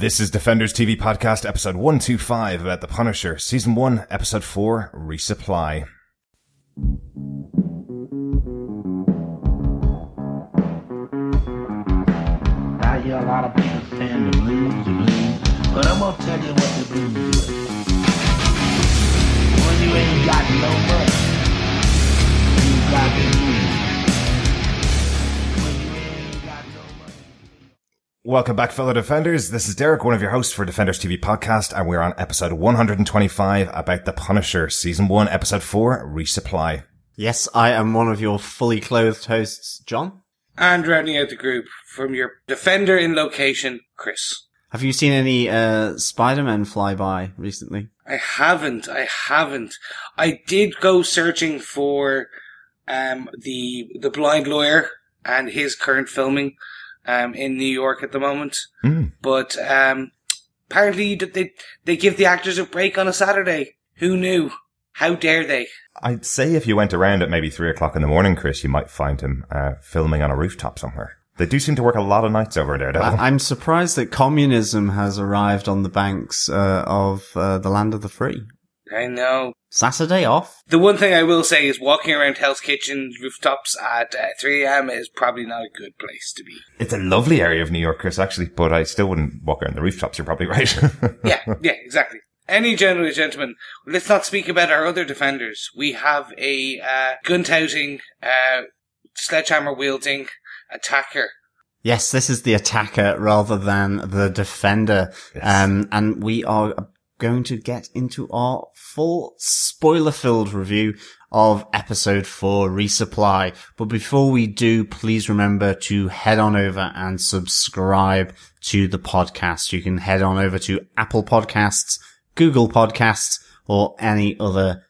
This is Defenders TV Podcast, episode 125 about The Punisher, season 1, episode 4, Resupply. I hear a lot of people saying the blues, the blues, but I'm gonna tell you what the blues is. When you ain't got no money, you got the blues. Welcome back, fellow Defenders. This is Derek, one of your hosts for Defenders TV Podcast, and we're on episode 125 about The Punisher, season 1, episode 4, Resupply. Yes, I am one of your fully clothed hosts, John. And rounding out the group from your defender in location, Chris. Have you seen any uh, Spider-Man fly by recently? I haven't. I haven't. I did go searching for um, the the blind lawyer and his current filming um, in New York at the moment. Mm. But um, apparently they they give the actors a break on a Saturday. Who knew? How dare they? I'd say if you went around at maybe 3 o'clock in the morning, Chris, you might find him uh, filming on a rooftop somewhere. They do seem to work a lot of nights over there, don't they? I- I'm surprised that communism has arrived on the banks uh, of uh, the land of the free. I know. Saturday off? The one thing I will say is walking around Hell's Kitchen rooftops at uh, 3 a.m. is probably not a good place to be. It's a lovely area of New York, Chris, actually, but I still wouldn't walk around the rooftops. You're probably right. yeah, yeah, exactly. Any gentlemen, gentlemen, let's not speak about our other defenders. We have a uh, gun touting, uh, sledgehammer wielding attacker. Yes, this is the attacker rather than the defender. Yes. Um, and we are going to get into our full spoiler-filled review of episode four, Resupply. But before we do, please remember to head on over and subscribe to the podcast. You can head on over to Apple Podcasts, Google Podcasts, or any other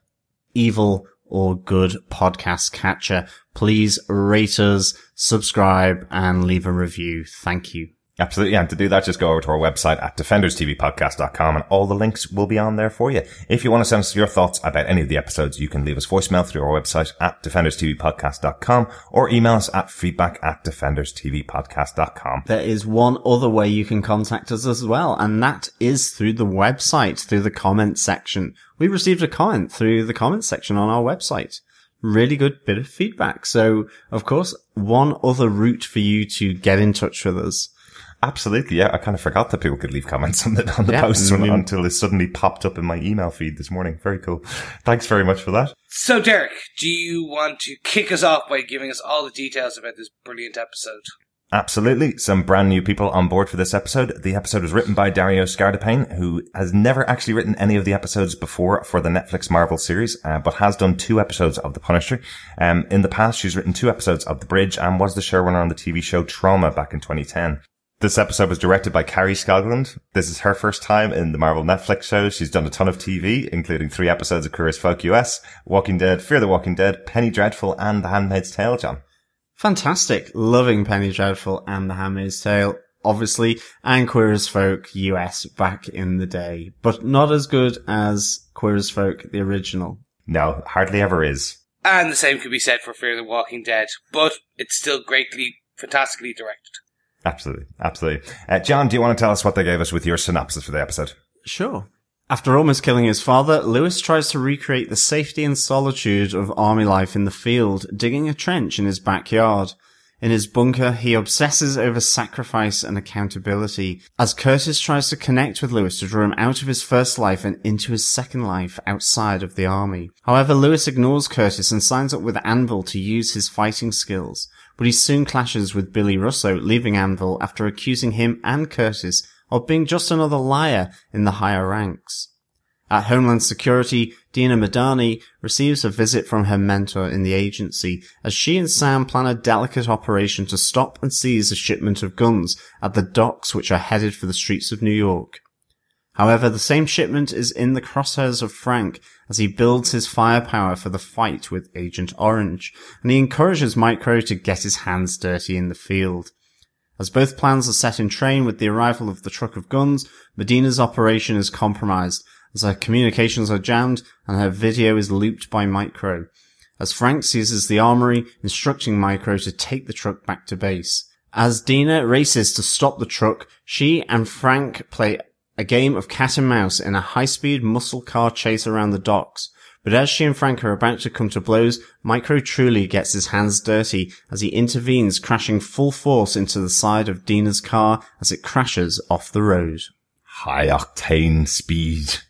evil or good podcast catcher. Please rate us, subscribe, and leave a review. Thank you. Absolutely. And to do that, just go over to our website at defenderstvpodcast.com and all the links will be on there for you. If you want to send us your thoughts about any of the episodes, you can leave us voicemail through our website at defenderstvpodcast.com or email us at feedback at defenderstvpodcast.com. There is one other way you can contact us as well, and that is through the website, through the comment section. We received a comment through the comment section on our website. Really good bit of feedback. So, of course, one other route for you to get in touch with us. Absolutely. Yeah. I kind of forgot that people could leave comments on the, on the Yeah. posts when- Mm. until it suddenly popped up in my email feed this morning. Very cool. Thanks very much for that. So, Derek, do you want to kick us off by giving us all the details about this brilliant episode? Absolutely. Some brand new people on board for this episode. The episode was written by Dario Scardapane, who has never actually written any of the episodes before for the Netflix Marvel series, uh, but has done two episodes of The Punisher. Um, in the past, she's written two episodes of The Bridge and was the showrunner on the TV show Trauma back in 2010. This episode was directed by Kari Skogland. This is her first time in the Marvel Netflix show. She's done a ton of TV, including three episodes of Queer as Folk US, Walking Dead, Fear the Walking Dead, Penny Dreadful, and The Handmaid's Tale, John. Fantastic. Loving Penny Dreadful and The Handmaid's Tale, obviously, and Queer as Folk US back in the day, but not as good as Queer as Folk, the original. No, hardly ever is. And the same could be said for Fear the Walking Dead, but it's still greatly, fantastically directed. Absolutely. Absolutely. Uh, John, do you want to tell us what they gave us with your synopsis for the episode? Sure. After almost killing his father, Lewis tries to recreate the safety and solitude of army life in the field, digging a trench in his backyard. In his bunker, he obsesses over sacrifice and accountability as Curtis tries to connect with Lewis to draw him out of his first life and into his second life outside of the army. However, Lewis ignores Curtis and signs up with Anvil to use his fighting skills, but he soon clashes with Billy Russo, leaving Anvil after accusing him and Curtis of being just another liar in the higher ranks. At Homeland Security, Dinah Madani receives a visit from her mentor in the agency as she and Sam plan a delicate operation to stop and seize a shipment of guns at the docks which are headed for the streets of New York. However, the same shipment is in the crosshairs of Frank as he builds his firepower for the fight with Agent Orange, and he encourages Micro to get his hands dirty in the field. As both plans are set in train with the arrival of the truck of guns, Madani's operation is compromised as her communications are jammed and her video is looped by Micro. As Frank seizes the armory, instructing Micro to take the truck back to base. As Dinah races to stop the truck, she and Frank play a game of cat and mouse in a high-speed muscle car chase around the docks. But as she and Frank are about to come to blows, Micro truly gets his hands dirty as he intervenes, crashing full force into the side of Dinah's car as it crashes off the road. High octane speed.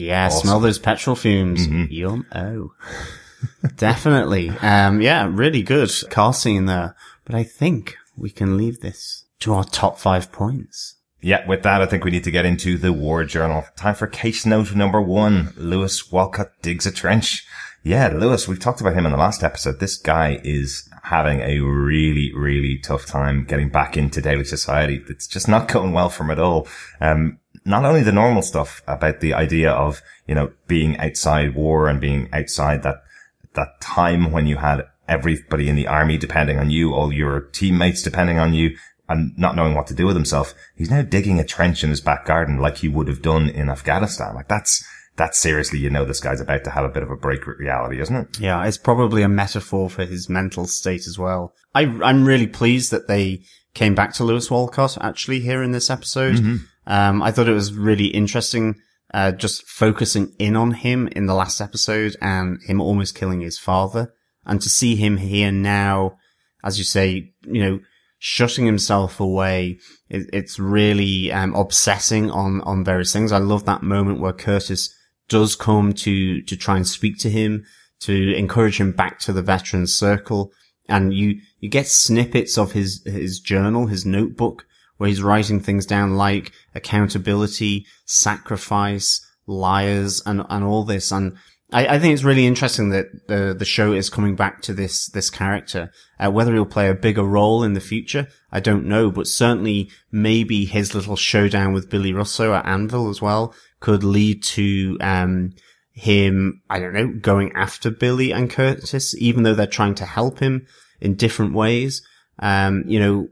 Yeah, Awesome. smell those petrol fumes. Yum. Oh. Definitely. Um, yeah, really good car scene there. But I think we can leave this to our top five points. Yeah, with that, I think we need to get into the war journal. Time for case note number one. Lewis Walcott digs a trench. Yeah, Lewis, we've talked about him in the last episode. This guy is having a really, really tough time getting back into daily society. It's just not going well for him at all. Um, not only the normal stuff about the idea of, you know, being outside war and being outside that, that time when you had everybody in the army depending on you, all your teammates depending on you, and not knowing what to do with himself. He's now digging a trench in his back garden like he would have done in Afghanistan. Like that's, that's seriously, you know, this guy's about to have a bit of a break with reality, isn't it? Yeah, it's probably a metaphor for his mental state as well. I, I'm really pleased that they came back to Lewis Walcott actually here in this episode. Mm-hmm. Um, I thought it was really interesting, uh, just focusing in on him in the last episode and him almost killing his father and to see him here now, as you say, you know, shutting himself away. It, it's really, um, obsessing on, on various things. I love that moment where Curtis does come to, to try and speak to him, to encourage him back to the veterans circle. And you, you get snippets of his, his journal, his notebook, where he's writing things down like accountability, sacrifice, liars, and, and all this. And I, I think it's really interesting that the, the show is coming back to this, this character. Uh, whether he'll play a bigger role in the future, I don't know, but certainly maybe his little showdown with Billy Russo at Anvil as well could lead to, um, him, I don't know, going after Billy and Curtis, even though they're trying to help him in different ways. Um, you know,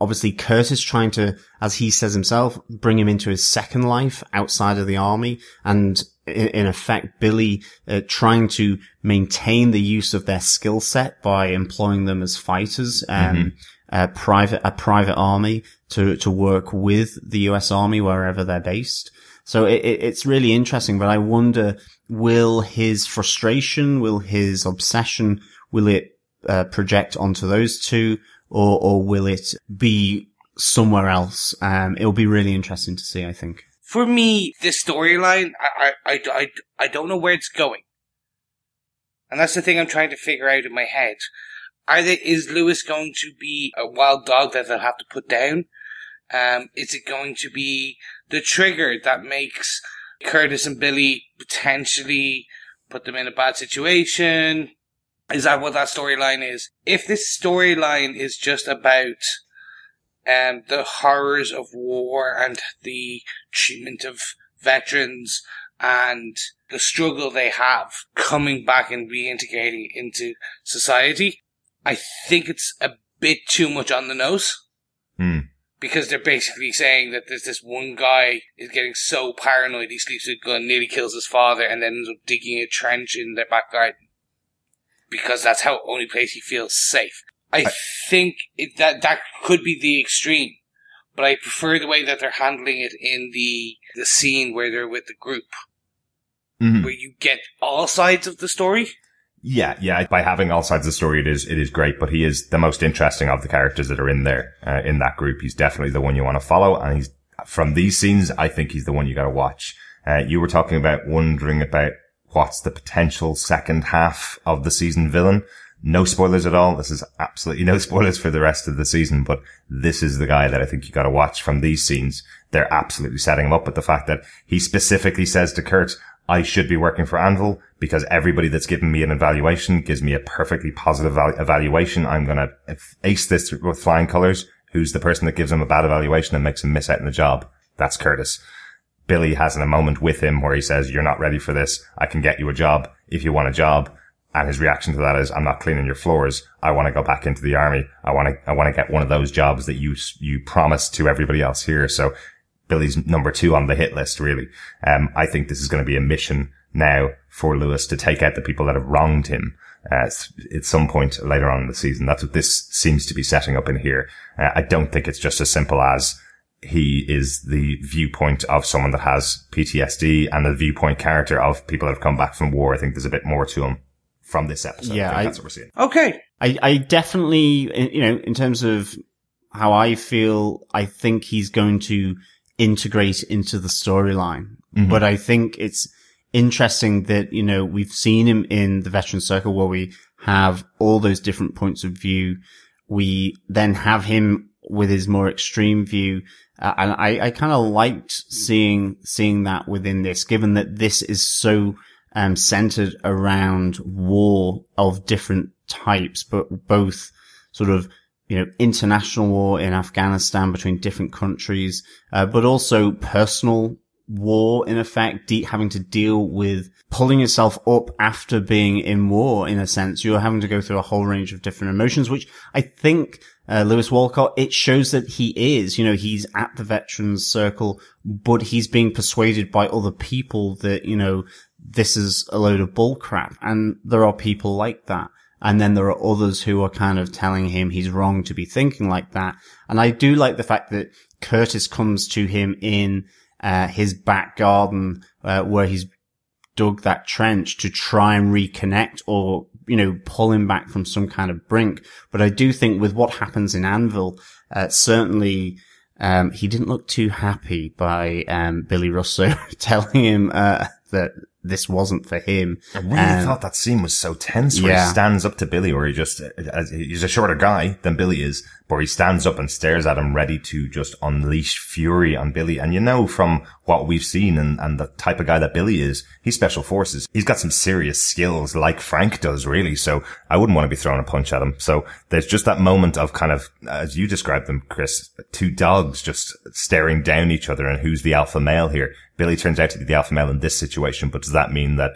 obviously Curtis trying to, as he says himself, bring him into his second life outside of the army. And in, in effect, Billy uh, trying to maintain the use of their skill set by employing them as fighters, um, a private, a private army to, to work with the US army wherever they're based. So it, it, it's really interesting, but I wonder, will his frustration, will his obsession, will it uh, project onto those two or, or will it be somewhere else? Um, it'll be really interesting to see, I think. For me, this storyline, I, I, I, I, don't know where it's going. And that's the thing I'm trying to figure out in my head. Either is Lewis going to be a wild dog that they'll have to put down? Um, is it going to be the trigger that makes Curtis and Billy potentially put them in a bad situation? Is that what that storyline is? If this storyline is just about um, the horrors of war and the treatment of veterans and the struggle they have coming back and reintegrating into society, I think it's a bit too much on the nose. Hmm. Because they're basically saying that there's this one guy is getting so paranoid he sleeps with a gun, nearly kills his father, and then ends up digging a trench in their back garden. Because that's how only place he feels safe. I think it, that that could be the extreme, but I prefer the way that they're handling it in the the scene where they're with the group, Mhm. where you get all sides of the story. Yeah, yeah. By having all sides of the story, it is it is great. But he is the most interesting of the characters that are in there uh, in that group. He's definitely the one you want to follow, and he's from these scenes. I think he's the one you got to watch. Uh, you were talking about wondering about what's the potential second half of the season villain. No spoilers at all. This is absolutely no spoilers for the rest of the season, but this is the guy that I think you got to watch from these scenes. They're absolutely setting him up with the fact that he specifically says to Kurt, I should be working for Anvil because everybody that's given me an evaluation gives me a perfectly positive val- evaluation. I'm going to ace this with flying colors. Who's the person that gives him a bad evaluation and makes him miss out on the job? That's Curtis. Billy has in a moment with him where he says, you're not ready for this. I can get you a job if you want a job. And his reaction to that is, I'm not cleaning your floors. I want to go back into the army. I want to, I want to get one of those jobs that you, you promised to everybody else here. So Billy's number two on the hit list, really. Um, I think this is going to be a mission now for Lewis to take out the people that have wronged him. uh, at some point later on in the season. That's what this seems to be setting up in here. Uh, I don't think it's just as simple as he is the viewpoint of someone that has PTSD and the viewpoint character of people that have come back from war. I think there's a bit more to him from this episode. Yeah, I think I- that's what we're seeing. Okay. I, I definitely, you know, in terms of how I feel, I think he's going to integrate into the storyline. Mm-hmm. But I think it's interesting that, you know, we've seen him in the veteran circle where we have all those different points of view. We then have him with his more extreme view. Uh, and I, I kind of liked seeing, seeing that within this, given that this is so, um, centered around war of different types, but both sort of, you know, international war in Afghanistan between different countries, uh, but also personal war in effect, de- having to deal with pulling yourself up after being in war in a sense. You're having to go through a whole range of different emotions, which I think, uh, Lewis Walcott, it shows that he is, you know, he's at the veterans circle, but he's being persuaded by other people that, you know, this is a load of bull crap. And there are people like that. And then there are others who are kind of telling him he's wrong to be thinking like that. And I do like the fact that Curtis comes to him in uh, his back garden uh, where he's dug that trench to try and reconnect or, you know, pull him back from some kind of brink. But I do think with what happens in Anvil, uh, certainly, um, he didn't look too happy by, um, Billy Russo telling him, uh, that this wasn't for him. I really Um, thought that scene was so tense where yeah. he stands up to Billy, or he just, as he's a shorter guy than Billy is, but he stands up and stares at him ready to just unleash fury on Billy. And you know, from what we've seen and, and the type of guy that Billy is, he's special forces. He's got some serious skills like Frank does really. So I wouldn't want to be throwing a punch at him. So there's just that moment of kind of, as you described them, Chris, two dogs just staring down each other and who's the alpha male here. Billy turns out to be the alpha male in this situation, but does that mean that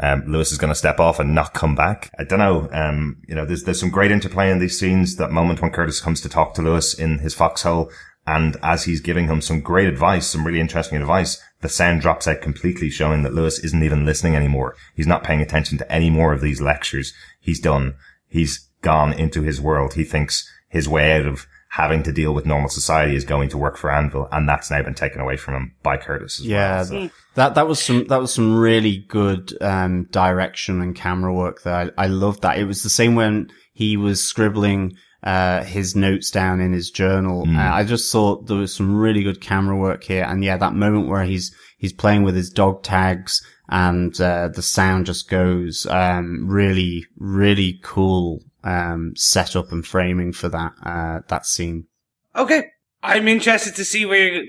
um, Lewis is going to step off and not come back. I don't know. Um, you know, there's, there's some great interplay in these scenes. That moment when Curtis comes to talk to Lewis in his foxhole. And as he's giving him some great advice, some really interesting advice, the sound drops out completely, showing that Lewis isn't even listening anymore. He's not paying attention to any more of these lectures. He's done. He's gone into his world. He thinks his way out of having to deal with normal society is going to work for Anvil. And that's now been taken away from him by Curtis. As Yeah, Well. So- that that was some that was some really good um, direction and camera work there. I, I loved that. It was the same when he was scribbling uh, his notes down in his journal. Uh, I just thought there was some really good camera work here, and yeah, that moment where he's he's playing with his dog tags and uh, the sound just goes um, really really cool um, setup and framing for that uh, that scene. Okay. I'm interested to see where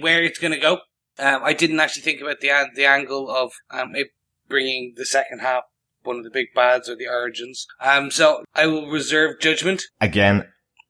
where it's going to go. Um, I didn't actually think about the the angle of um, it bringing the second half one of the big bads or the origins. Um, so I will reserve judgment. Again,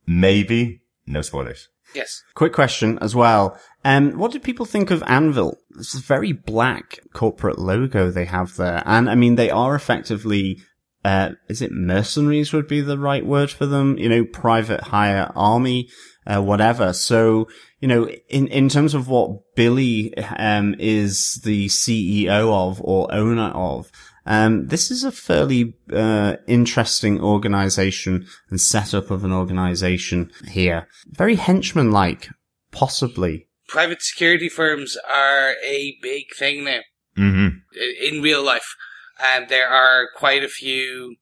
maybe no spoilers. Yes. Quick question as well. Um, what did people think of Anvil? This a very black corporate logo they have there. And I mean, they are effectively, uh, is it mercenaries would be the right word for them? You know, private hire army, uh, whatever. So, you know, in, in terms of what Billy, um, is the CEO of or owner of, um, this is a fairly uh, interesting organization and setup of an organization here. Very henchman-like, possibly. Private security firms are a big thing now Mm-hmm. in real life. Um, there are quite a few,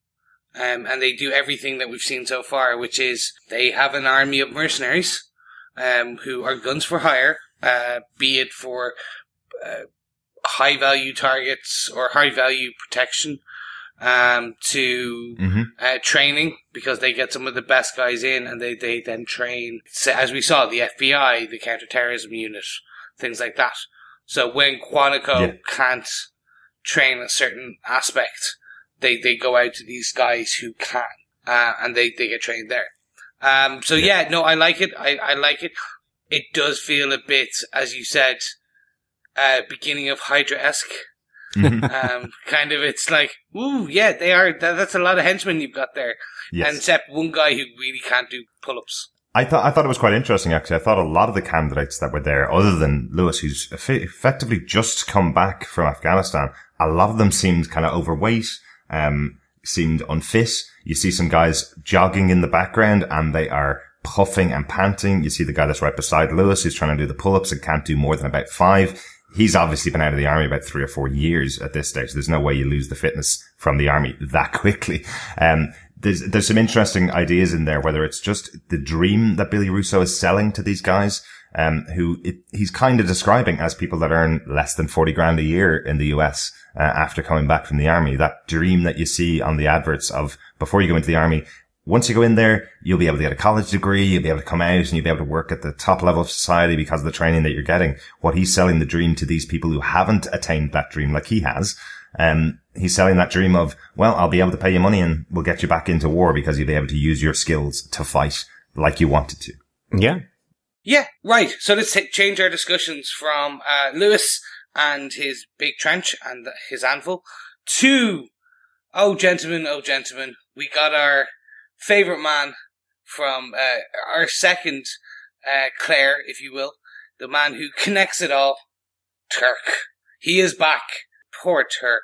um, and they do everything that we've seen so far, which is they have an army of mercenaries, um, who are guns for hire, uh, be it for, uh, high value targets or high value protection, um, to, Mm-hmm. uh, training because they get some of the best guys in and they, they then train, as we saw, the FBI, the counterterrorism unit, things like that. So when Quantico Yeah. can't train a certain aspect, they, they go out to these guys who can, uh, and they, they get trained there. Um, so yeah. no, I like it. I, I like it. It does feel a bit, as you said, uh, beginning of Hydra-esque. Mhm. Um, kind of, it's like, ooh, yeah, they are, that, that's a lot of henchmen you've got there. yes. Except one guy who really can't do pull-ups. I thought I thought it was quite interesting. Actually, I thought a lot of the candidates that were there, other than Lewis, who's effectively just come back from Afghanistan, a lot of them seemed kind of overweight. Um, seemed unfit. You see some guys jogging in the background and they are puffing and panting. You see the guy that's right beside Lewis who's trying to do the pull-ups and can't do more than about five. He's obviously been out of the army about three or four years at this stage. There's no way you lose the fitness from the army that quickly. Um, there's, there's some interesting ideas in there, whether it's just the dream that Billy Russo is selling to these guys, um, who it, he's kind of describing as people that earn less than 40 grand a year in the US, uh, after coming back from the army. That dream that you see on the adverts of before you go into the army, once you go in there, you'll be able to get a college degree, you'll be able to come out and you'll be able to work at the top level of society because of the training that you're getting. What he's selling the dream to these people who haven't attained that dream like he has. Um, he's selling that dream of, well, I'll be able to pay you money and we'll get you back into war because you'll be able to use your skills to fight like you wanted to. Yeah. Yeah, right. So let's take, change our discussions from uh, Lewis and his big trench and his anvil to, oh gentlemen, oh gentlemen, we got our favorite man from uh, our second uh, Claire, if you will, the man who connects it all, Turk. He is back. Poor Turk.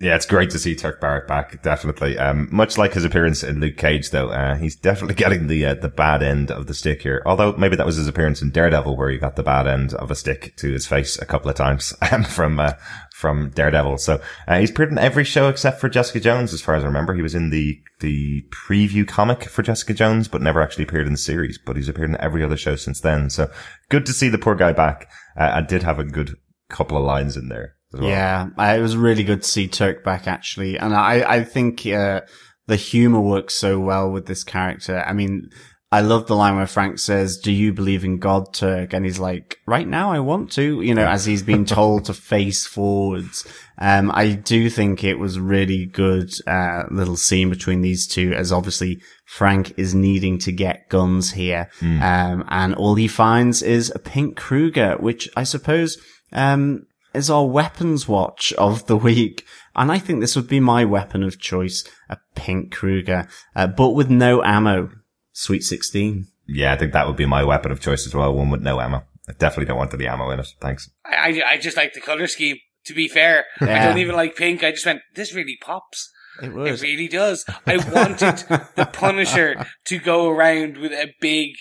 Yeah, it's great to see Turk Barrett back. Definitely. Um, much like his appearance in Luke Cage, though, uh, he's definitely getting the uh, the bad end of the stick here. Although maybe that was his appearance in Daredevil, where he got the bad end of a stick to his face a couple of times um, from uh, from Daredevil. So uh, he's appeared in every show except for Jessica Jones, as far as I remember. He was in the the preview comic for Jessica Jones, but never actually appeared in the series. But he's appeared in every other show since then. So good to see the poor guy back. Uh, and did have a good couple of lines in there. Well. Yeah, it was really good to see Turk back actually, and I I think uh, the humor works so well with this character. I mean, I love the line where Frank says, "Do you believe in God, Turk?" And he's like, "Right now, I want to." You know, as he's being told to face forwards. Um, I do think it was really good uh, little scene between these two, as obviously Frank is needing to get guns here, mm. um, and all he finds is a pink Kruger, which I suppose. Um, is our weapons watch of the week. And I think this would be my weapon of choice, a pink Kruger, uh, but with no ammo. Sweet 16. Yeah, I think that would be my weapon of choice as well. One with no ammo. I definitely don't want the ammo in it. Thanks. I, I, I just like the color scheme. To be fair, yeah. I don't even like pink. I just went, this really pops. It, it really does. I wanted the Punisher to go around with a big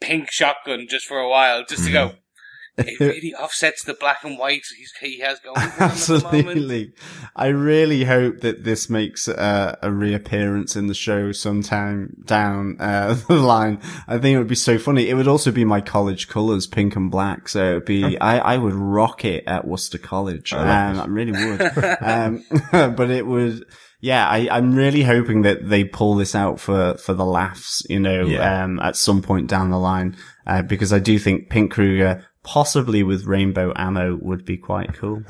pink shotgun just for a while, just to go, it really offsets the black and white he has going. Absolutely. I really hope that this makes uh, a reappearance in the show sometime down uh, the line. I think it would be so funny. It would also be my college colors, pink and black. So it'd be, I, I would rock it at Worcester College. I, um, I really would. um, but it would, yeah, I, I'm really hoping that they pull this out for, for the laughs, you know, yeah. um, at some point down the line, uh, because I do think Pink Kruger possibly with rainbow ammo would be quite cool.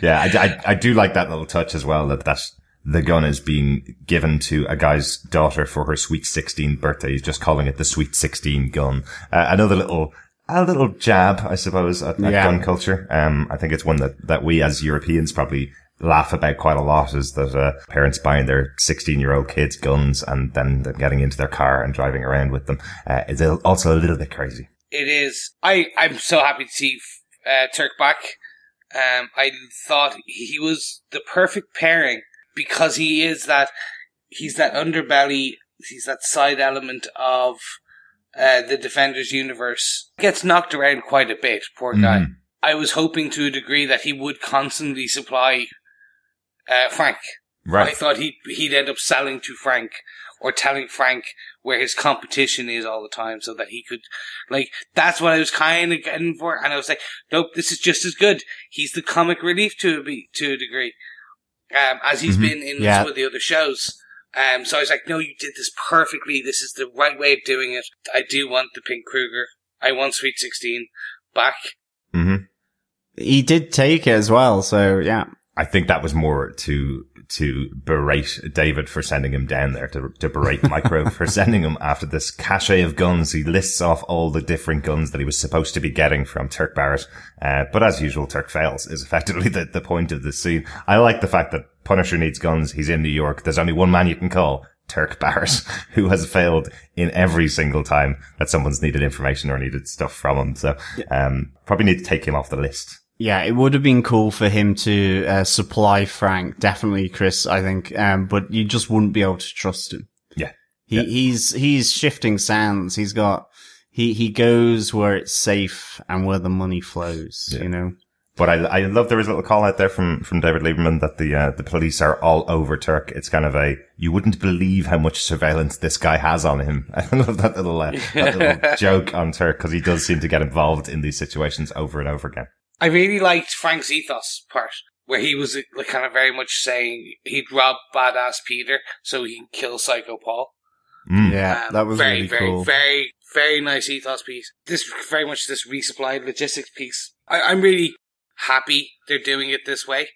yeah, I, I, I, do like that little touch as well that that the gun is being given to a guy's daughter for her sweet 16 birthday. He's just calling it the sweet 16 gun. Uh, another little, a little jab, I suppose, at, at yeah. gun culture. Um, I think it's one that, that we as Europeans probably laugh about quite a lot is that uh, parents buying their 16 year old kids guns and then getting into their car and driving around with them uh, is also a little bit crazy it is. I I'm so happy to see uh, Turk back. Um, I thought he was the perfect pairing because he is that he's that underbelly, he's that side element of uh, the Defenders universe. Gets knocked around quite a bit, poor guy. Mm. I was hoping to a degree that he would constantly supply uh, Frank. Right. I thought he'd he'd end up selling to Frank or telling Frank where his competition is all the time so that he could, like, that's what I was kind of getting for. And I was like, nope, this is just as good. He's the comic relief to a, be, to a degree, um, as he's mm-hmm. been in yeah. some of the other shows. Um, so I was like, no, you did this perfectly. This is the right way of doing it. I do want the Pink Kruger. I want Sweet 16 back. Mm-hmm. He did take it as well. So yeah. I think that was more to to berate David for sending him down there, to, to berate Micro for sending him after this cache of guns. He lists off all the different guns that he was supposed to be getting from Turk Barrett. Uh, but as usual, Turk fails is effectively the, the point of the scene. I like the fact that Punisher needs guns. He's in New York. There's only one man you can call. Turk Barrett, who has failed in every single time that someone's needed information or needed stuff from him. So, um, probably need to take him off the list. Yeah, it would have been cool for him to uh, supply Frank, definitely, Chris. I think, um, but you just wouldn't be able to trust him. Yeah. He Yeah. he's he's shifting sands. He's got he he goes where it's safe and where the money flows. Yeah. You know. But I, I love there was a little call out there from, from David Lieberman that the, uh, the police are all over Turk. It's kind of a, you wouldn't believe how much surveillance this guy has on him. I love that little, uh, that little joke on Turk because he does seem to get involved in these situations over and over again. I really liked Frank's ethos part, where he was like, kind of very much saying he'd rob badass Peter so he can kill Psycho Paul. Mm. Yeah, Um, that was very, really very, cool. very, very nice ethos piece. This very much this resupplied logistics piece. I, I'm really happy they're doing it this way.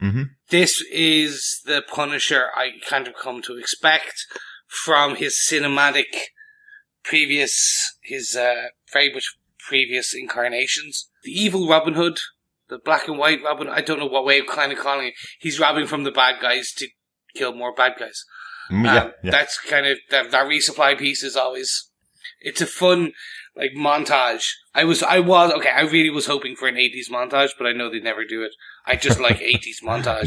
Mm-hmm. This is the Punisher I kind of come to expect from his cinematic previous, his uh, very much previous incarnations. The evil Robin Hood, the black and white Robin. I don't know what way of kind of calling it. He's robbing from the bad guys to kill more bad guys. Mm, yeah, Um, yeah. That's kind of that, that resupply piece is always. It's a fun like montage. I was I was okay. I really was hoping for an eighties montage, but I know they never do it. I just like eighties montages.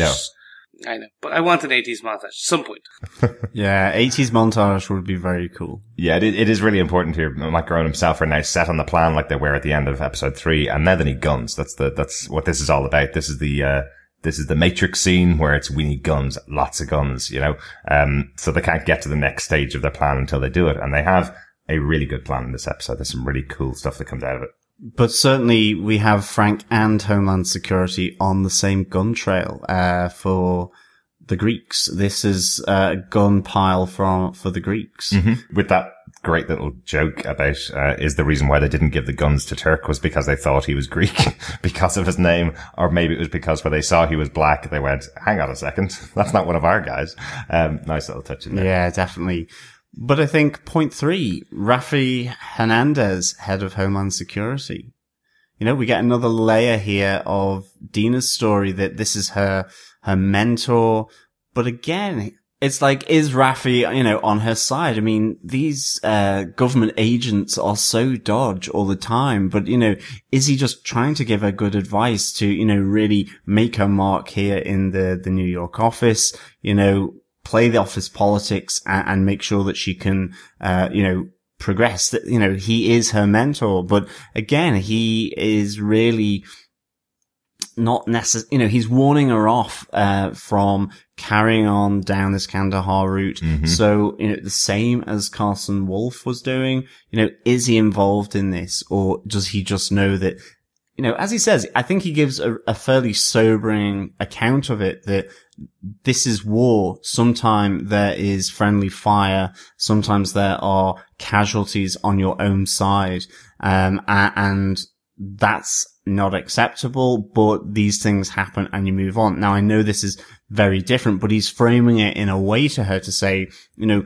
No. I know, but I want an eighties montage at some point. Yeah, 80s montage would be very cool. Yeah, it, it is really important here. Mike Garone himself are now set on the plan like they were at the end of episode three, and now they need guns. That's the that's what this is all about. This is the uh, this is the Matrix scene where it's we need guns, lots of guns, you know. Um, so they can't get to the next stage of their plan until they do it, and they have a really good plan in this episode. There's some really cool stuff that comes out of it. But certainly we have Frank and Homeland Security on the same gun trail, uh, for the Greeks. This is a gun pile from, for the Greeks. With that great little joke about uh, is the reason why they didn't give the guns to Turk was because they thought he was Greek because of his name, or maybe it was because when they saw he was black, they went, "Hang on a second, that's not one of our guys." Um, nice little touch in there. Yeah, definitely. But I think point three, Rafi Hernandez, head of Homeland Security. You know, we get another layer here of Dinah's story that this is her, her mentor. But again, it's like, is Rafi, you know, on her side? I mean, these, uh, government agents are so dodge all the time, but, you know, is he just trying to give her good advice to, you know, really make her mark here in the, the New York office, you know, play the office politics and, and make sure that she can, uh, you know, progress that, you know, he is her mentor. But again, he is really not necessary, you know, he's warning her off, uh, from carrying on down this Kandahar route. So, you know, the same as Carson Wolf was doing, you know, is he involved in this or does he just know that, you know, as he says, I think he gives a, a fairly sobering account of it that this is war. Sometimes there is friendly fire. Sometimes there are casualties on your own side. Um, and that's not acceptable, but these things happen and you move on. Now I know this is very different, but he's framing it in a way to her to say, you know,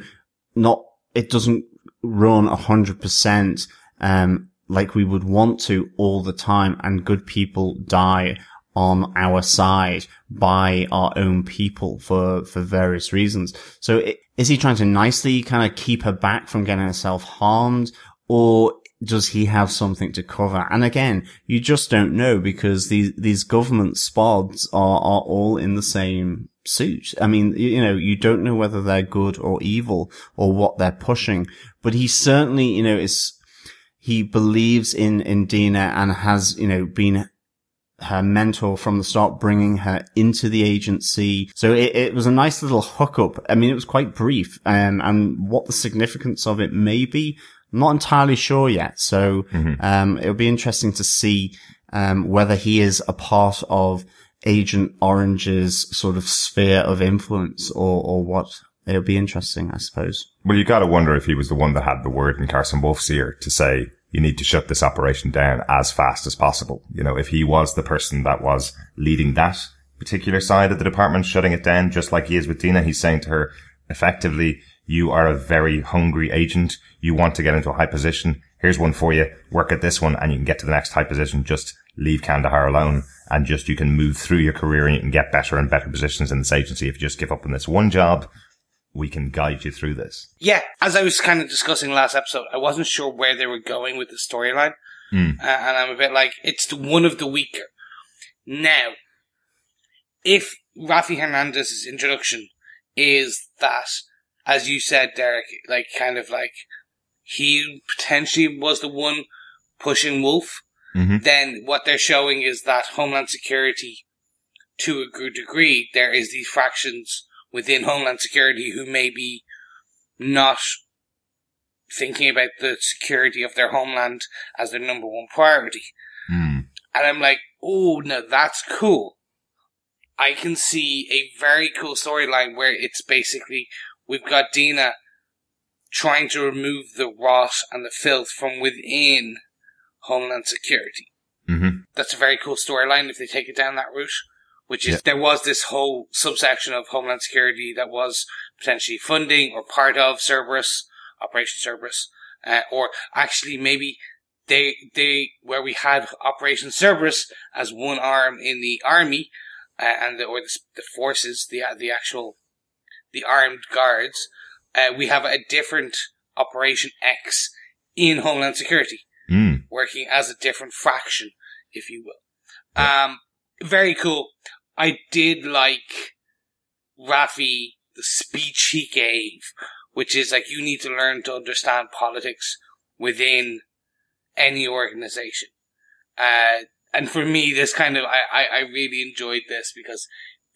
not, it doesn't run a hundred percent, um, like we would want to all the time and good people die on our side by our own people for, for various reasons. So is he trying to nicely kind of keep her back from getting herself harmed or does he have something to cover? And again, you just don't know because these, these government spods are, are all in the same suit. I mean, you know, you don't know whether they're good or evil or what they're pushing, but he certainly, you know, is, he believes in, in Dinah and has, you know, been her mentor from the start, bringing her into the agency. So it, it was a nice little hookup. I mean, it was quite brief, um, and what the significance of it may be, I'm not entirely sure yet. So, um, it'll be interesting to see, um, whether he is a part of Agent Orange's sort of sphere of influence or, or what. It'll be interesting, I suppose. Well, you got to wonder if he was the one that had the word in Carson Wolf's ear to say, you need to shut this operation down as fast as possible. You know, if he was the person that was leading that particular side of the department, shutting it down, just like he is with Dinah, he's saying to her, effectively, you are a very hungry agent. You want to get into a high position. Here's one for you. Work at this one and you can get to the next high position. Just leave Kandahar alone and just you can move through your career and you can get better and better positions in this agency. If you just give up on this one job, we can guide you through this. Yeah, as I was kind of discussing last episode, I wasn't sure where they were going with the storyline, Hmm. uh, and I'm a bit like it's the, one of the weaker. Now, if Rafi Hernandez's introduction is that, as you said, Derek, like kind of like he potentially was the one pushing Wolf, hmm then what they're showing is that Homeland Security, to a good degree, there is these fractions within Homeland Security who may be not thinking about the security of their homeland as their number one priority. Mm. And I'm like, oh, no, that's cool. I can see a very cool storyline where it's basically we've got Dinah trying to remove the rot and the filth from within Homeland Security. hmm That's a very cool storyline if they take it down that route. Which is, Yeah. there was this whole subsection of Homeland Security that was potentially funding or part of Cerberus, Operation Cerberus, uh, or actually maybe they, they, where we had Operation Cerberus as one arm in the army, uh, and the, or the, the forces, the, the actual, the armed guards, uh, we have a different Operation X in Homeland Security Mm. working as a different fraction, if you will. Um, very cool. I did like Rafi, the speech he gave, which is like, you need to learn to understand politics within any organization. Uh, and for me, this kind of, I, I, I really enjoyed this because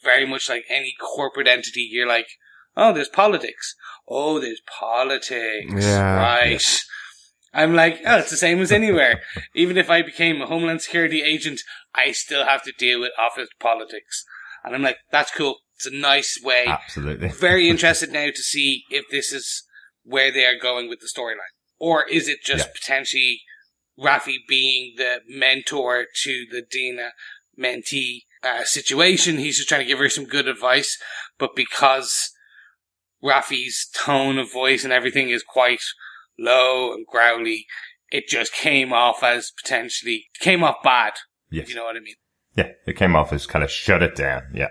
very much like any corporate entity, you're like, oh, there's politics. Oh, there's politics. Yeah. Right. I'm like, oh, it's the same as anywhere. Even if I became a Homeland Security agent, I still have to deal with office politics. And I'm like, that's cool. It's a nice way. Absolutely. Very interested now to see if this is where they are going with the storyline. Or is it just Yeah. potentially Rafi being the mentor to the Dinah mentee uh, situation? He's just trying to give her some good advice, but because Rafi's tone of voice and everything is quite low and growly, it just came off as potentially came off bad. Yes. You know what I mean? Yeah. It came off as kind of shut it down. Yeah.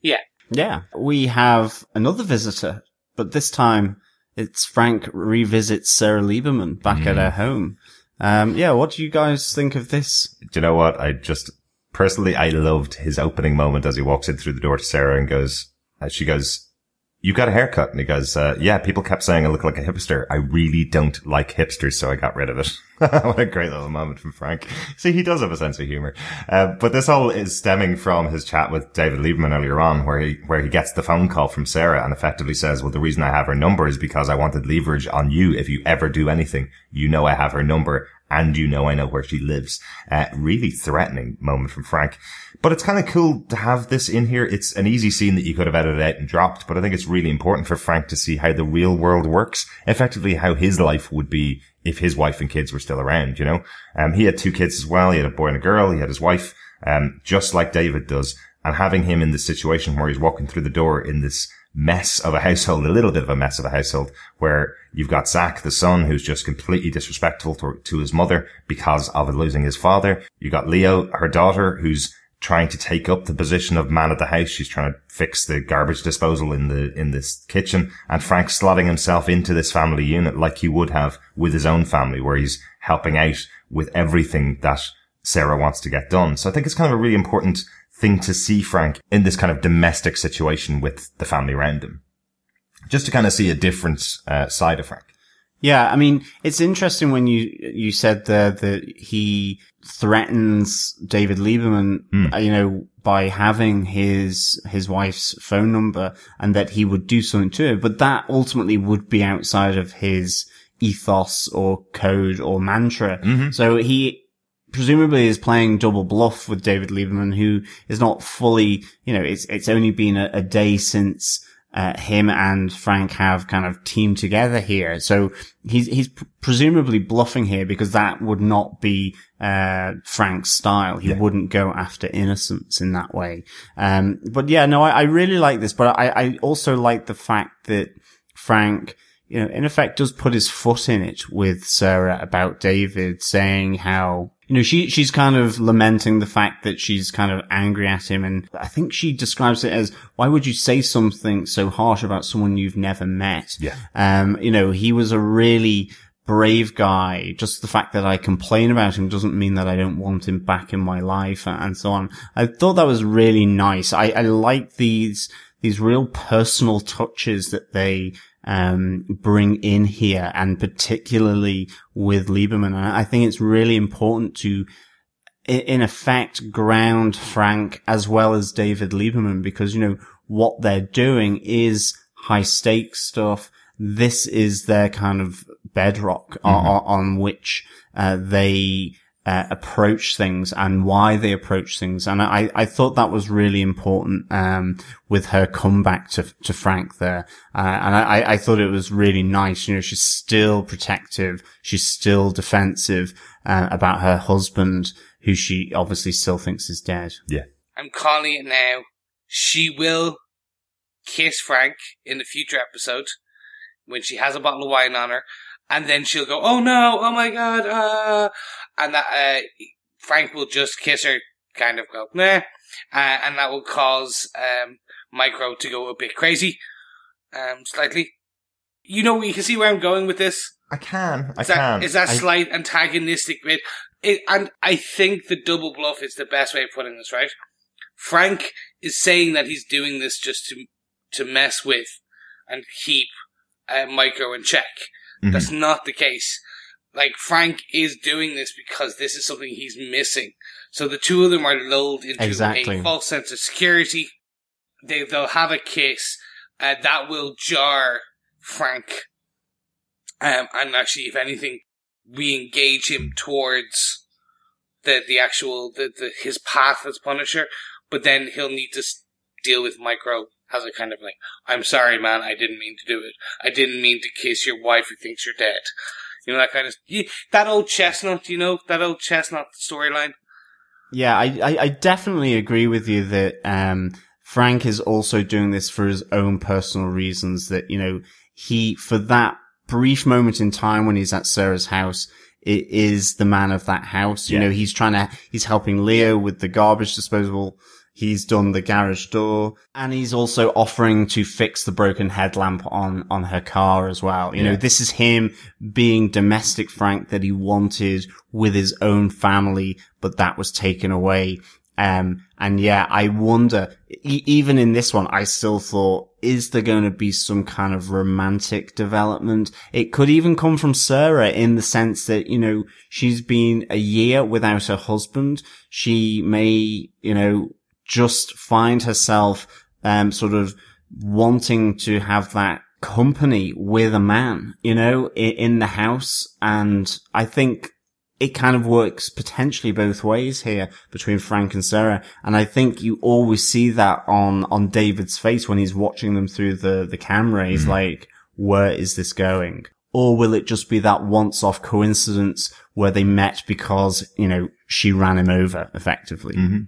Yeah. Yeah. We have another visitor, but this time it's Frank revisits Sarah Lieberman back at her home. Um, yeah, what do you guys think of this? Do you know what? I just personally, I loved his opening moment as he walks in through the door to Sarah and goes, as she goes, you got a haircut. And he goes, uh, yeah, people kept saying I look like a hipster. I really don't like hipsters, so I got rid of it. what a great little moment from Frank. See, he does have a sense of humor. Uh, but this all is stemming from his chat with David Lieberman earlier on, where he, where he gets the phone call from Sarah and effectively says, well, the reason I have her number is because I wanted leverage on you. If you ever do anything, you know I have her number and you know I know where she lives. Uh, really threatening moment from Frank. But it's kind of cool to have this in here. It's an easy scene that you could have edited out and dropped, but I think it's really important for Frank to see how the real world works, effectively how his life would be if his wife and kids were still around, you know? Um, he had two kids as well. He had a boy and a girl. He had his wife, um, just like David does. And having him in this situation where he's walking through the door in this mess of a household, a little bit of a mess of a household, where you've got Zach, the son, who's just completely disrespectful to, to his mother because of losing his father. You've got Leo, her daughter, who's trying to take up the position of man of the house. She's trying to fix the garbage disposal in the, in this kitchen. And Frank slotting himself into this family unit like he would have with his own family, where he's helping out with everything that Sarah wants to get done. So I think it's kind of a really important thing to see Frank in this kind of domestic situation with the family around him. Just to kind of see a different uh, side of Frank. Yeah, I mean, it's interesting when you you said there that he threatens David Lieberman, uh, you know, by having his his wife's phone number, and that he would do something to her. But that ultimately would be outside of his ethos or code or mantra. So he presumably is playing double bluff with David Lieberman, who is not fully, you know, it's it's only been a, a day since uh, him and Frank have kind of teamed together here. So he's he's pr- presumably bluffing here because that would not be uh, Frank's style. He wouldn't go after innocence in that way. Um, but yeah, no, I, I really like this, but I, I also like the fact that Frank you know, in effect does put his foot in it with Sarah about David saying how, you know, she, she's kind of lamenting the fact that she's kind of angry at him. And I think she describes it as, why would you say something so harsh about someone you've never met? Yeah. Um, you know, he was a really brave guy. Just the fact that I complain about him doesn't mean that I don't want him back in my life and so on. I thought that was really nice. I, I like these, these real personal touches that they, um, bring in here and particularly with Lieberman. And I think it's really important to, in effect, ground Frank as well as David Lieberman because, you know, what they're doing is high stakes stuff. This is their kind of bedrock mm-hmm. on, on, which uh, they uh, approach things and why they approach things. And I, I thought that was really important, um, with her comeback to, to Frank there. Uh, and I, I thought it was really nice. You know, she's still protective. She's still defensive, uh, about her husband, who she obviously still thinks is dead. Yeah. I'm calling it now. She will kiss Frank in the future episode when she has a bottle of wine on her and then she'll go, "Oh no, oh my god," uh, and that uh, Frank will just kiss her, kind of go, "Nah," uh, and that will cause um, Micro to go a bit crazy, um, slightly. You know, you can see where I'm going with this. I can. I is that, can. Is that I... slight antagonistic bit? It, and I think the double bluff is the best way of putting this, right? Frank is saying that he's doing this just to to mess with and keep uh, Micro in check. Mm-hmm. That's not the case. Like Frank is doing this because this is something he's missing. So the two of them are lulled into exactly. a false sense of security. They they'll have a kiss uh, that will jar Frank. Um, and actually, if anything, we engage him towards the the actual the, the his path as Punisher. But then he'll need to deal with Micro has a kind of like, I'm sorry, man, I didn't mean to do it. I didn't mean to kiss your wife who thinks you're dead. You know, that kind of, that old chestnut, you know, that old chestnut storyline. Yeah, I, I, I, definitely agree with you that, um, Frank is also doing this for his own personal reasons that, you know, he, for that brief moment in time when he's at Sarah's house, it is the man of that house. You yeah. know, he's trying to, he's helping Leo with the garbage disposal He's done the garage door and he's also offering to fix the broken headlamp on, on her car as well. You yeah. know, this is him being domestic Frank that he wanted with his own family, but that was taken away. Um, and yeah, I wonder, e- even in this one, I still thought, is there going to be some kind of romantic development? It could even come from Sarah in the sense that, you know, she's been a year without her husband. She may, you know, just find herself, um, sort of wanting to have that company with a man, you know, in, in the house. And I think it kind of works potentially both ways here between Frank and Sarah. And I think you always see that on, on David's face when he's watching them through the, the camera. He's mm-hmm. like, where is this going? Or will it just be that once off coincidence where they met because, you know, she ran him over effectively? Mm-hmm.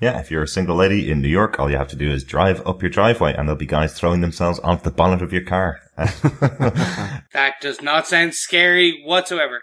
Yeah, if you're a single lady in New York, all you have to do is drive up your driveway and there'll be guys throwing themselves onto the bonnet of your car. that does not sound scary whatsoever.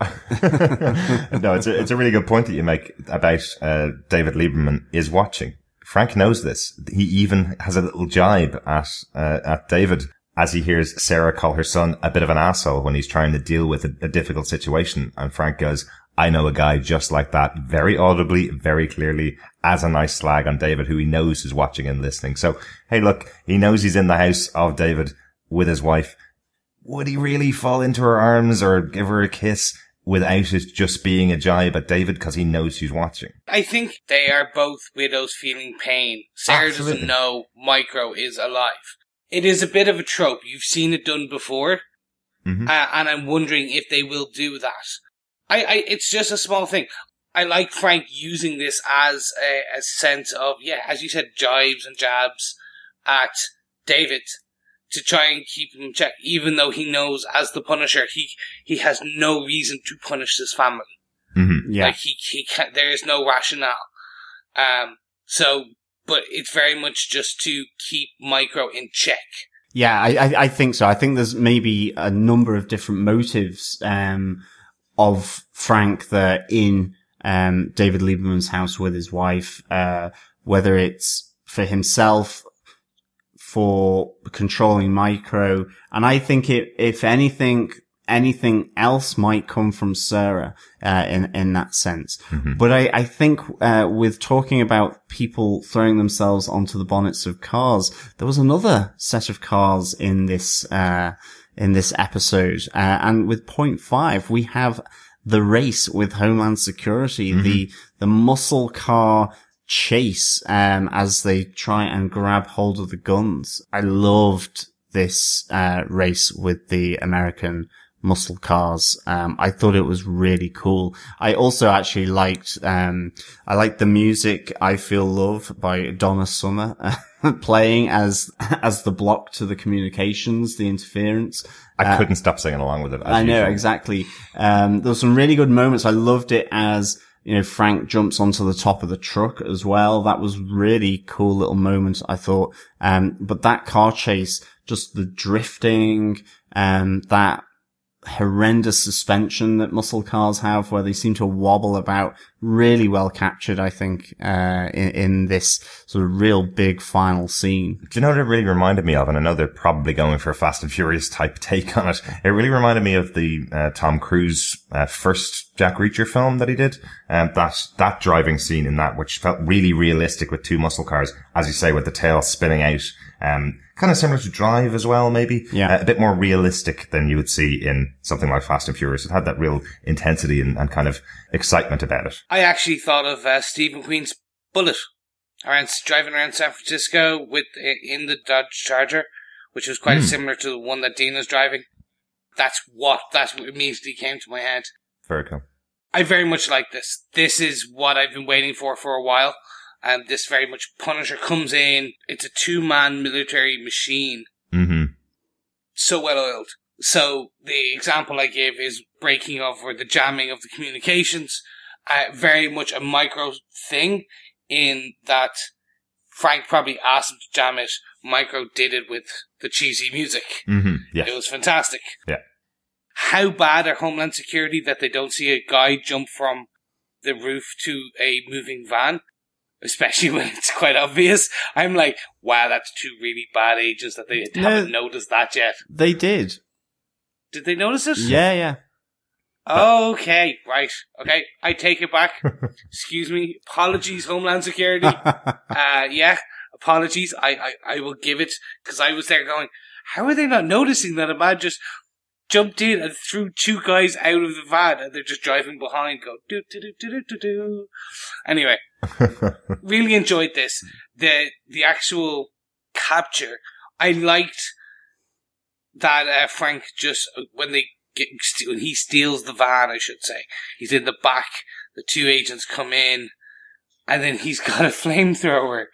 no, it's a, it's a really good point that you make about uh, David Lieberman is watching. Frank knows this. He even has a little jibe at uh, at David as he hears Sarah call her son a bit of an asshole when he's trying to deal with a, a difficult situation. And Frank goes, I know a guy just like that, very audibly, very clearly, as a nice slag on David, who he knows is watching and listening. So, hey, look, he knows he's in the house of David with his wife. Would he really fall into her arms or give her a kiss without it just being a jibe at David because he knows she's watching? I think they are both widows feeling pain. Sarah Absolutely. doesn't know Micro is alive. It is a bit of a trope. You've seen it done before. Mm-hmm. Uh, and I'm wondering if they will do that. I, I, it's just a small thing. I like Frank using this as a, a sense of, yeah, as you said, jibes and jabs at David to try and keep him in check, even though he knows as the Punisher, he, he has no reason to punish his family. Mm-hmm. Yeah. Like he, he can't, there is no rationale. Um, so, but it's very much just to keep Micro in check. Yeah, I, I, I think so. I think there's maybe a number of different motives, um, of Frank there in um, David Lieberman's house with his wife, uh, whether it's for himself, for controlling micro. And I think it, if anything, anything else might come from Sarah, uh, in, in that sense. But I, I think, uh, with talking about people throwing themselves onto the bonnets of cars, there was another set of cars in this, uh, in this episode. Uh, and with point five, we have the race with Homeland Security, the, the muscle car chase, um, as they try and grab hold of the guns. I loved this, uh, race with the American muscle cars. Um, I thought it was really cool. I also actually liked, um, I liked the music I Feel Love by Donna Summer playing as, as the block to the communications, the interference. I couldn't stop singing along with it. I know, usual. exactly. Um, there were some really good moments. I loved it as, you know, Frank jumps onto the top of the truck as well. That was really cool little moment, I thought. Um, but that car chase, just the drifting, um, that horrendous suspension that muscle cars have where they seem to wobble about really well captured, I think, uh, in, in this sort of real big final scene. Do you know what it really reminded me of? And I know they're probably going for a Fast and Furious type take on it. It really reminded me of the uh, Tom Cruise uh, first Jack Reacher film that he did. And that, that driving scene in that, which felt really realistic with two muscle cars, as you say, with the tail spinning out. Um, kind of similar to Drive as well, maybe. Yeah. Uh, a bit more realistic than you would see in something like Fast and Furious. It had that real intensity and, and kind of excitement about it. I actually thought of uh, Steve McQueen's Bullitt around driving around San Francisco with in the Dodge Charger, which was quite similar to the one that Dean Dinah's driving. That's what that immediately came to my head. Very cool. I very much like this. This is what I've been waiting for for a while. And this very much Punisher comes in. It's a two man military machine, hmm so well oiled. So the example I give is breaking of or the jamming of the communications. Uh, very much a micro thing in that Frank probably asked him to jam it. Micro did it with the cheesy music. hmm Yeah. It was fantastic. Yeah. How bad are Homeland Security that they don't see a guy jump from the roof to a moving van? Especially when it's quite obvious. I'm like, wow, that's two really bad agents that they No. haven't noticed that yet. They did. Did they notice it? Yeah, yeah. Okay, right. Okay, I take it back. Excuse me. Apologies, Homeland Security. uh, yeah, apologies. I, I, I will give it because I was there going, how are they not noticing that a man just jumped in and threw two guys out of the van and they're just driving behind, go do do do do do do do. Anyway, really enjoyed this. The the actual capture, I liked that uh, Frank just when they get when he steals the van, I should say, he's in the back. The two agents come in, and then he's got a flamethrower.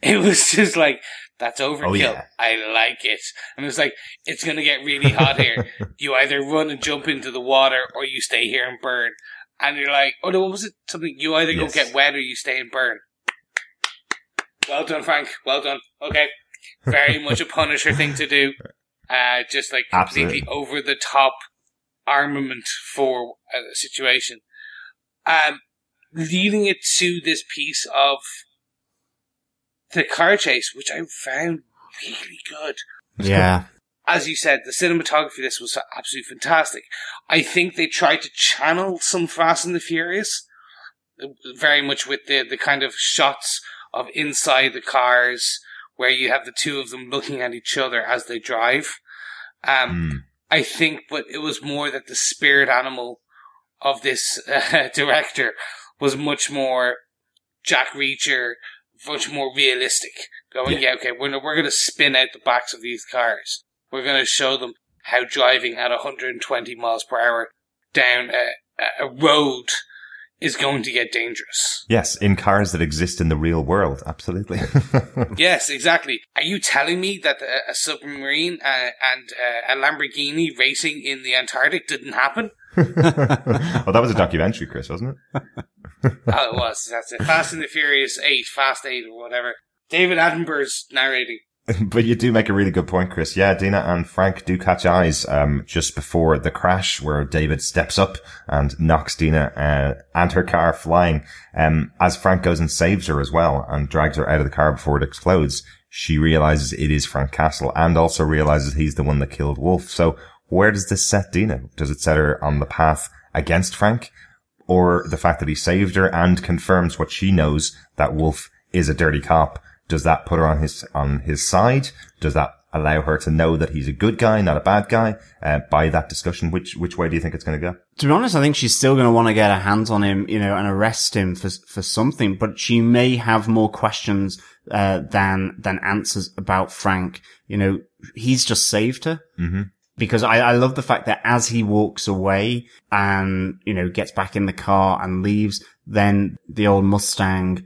It was just like that's overkill. Oh, yeah. I like it, and it was like it's gonna get really hot here. you either run and jump into the water, or you stay here and burn. And you're like, oh no, what was it? Something you either Yes. go get wet or you stay and burn. Well done, Frank. Well done. Okay. Very much a Punisher thing to do. Uh, just like completely Absolutely. over the top armament for a situation. Um, leading it to this piece of the car chase, which I found really good. Yeah. As you said, the cinematography of this was absolutely fantastic. I think they tried to channel some Fast and the Furious, very much with the, the kind of shots of inside the cars where you have the two of them looking at each other as they drive. Um, Mm. I think, but it was more that the spirit animal of this uh, director was much more Jack Reacher, much more realistic. Going, yeah, okay, we're, we're going to spin out the backs of these cars. We're going to show them how driving at 120 miles per hour down a, a road is going to get dangerous. Yes, in cars that exist in the real world. Absolutely. Yes, exactly. Are you telling me that a, a submarine uh, and uh, a Lamborghini racing in the Antarctic didn't happen? well, that was a documentary, Chris, wasn't it? oh, it was. That's it. Fast and the Furious 8, Fast 8 or whatever. David Attenborough's narrating. But you do make a really good point, Chris. Yeah, Dinah and Frank do catch eyes um, just before the crash, where David steps up and knocks Dinah uh, and her car flying. Um, as Frank goes and saves her as well and drags her out of the car before it explodes, she realizes it is Frank Castle and also realizes he's the one that killed Wolf. So where does this set Dinah? Does it set her on the path against Frank? Or the fact that he saved her and confirms what she knows that Wolf is a dirty cop? Does that put her on his, on his side? Does that allow her to know that he's a good guy, not a bad guy, uh, by that discussion? Which, which way do you think it's going to go? To be honest, I think she's still going to want to get her hands on him, you know, and arrest him for, for something, but she may have more questions, uh, than, than answers about Frank. You know, he's just saved her. Mm-hmm. Because I, I love the fact that as he walks away and, you know, gets back in the car and leaves, then the old Mustang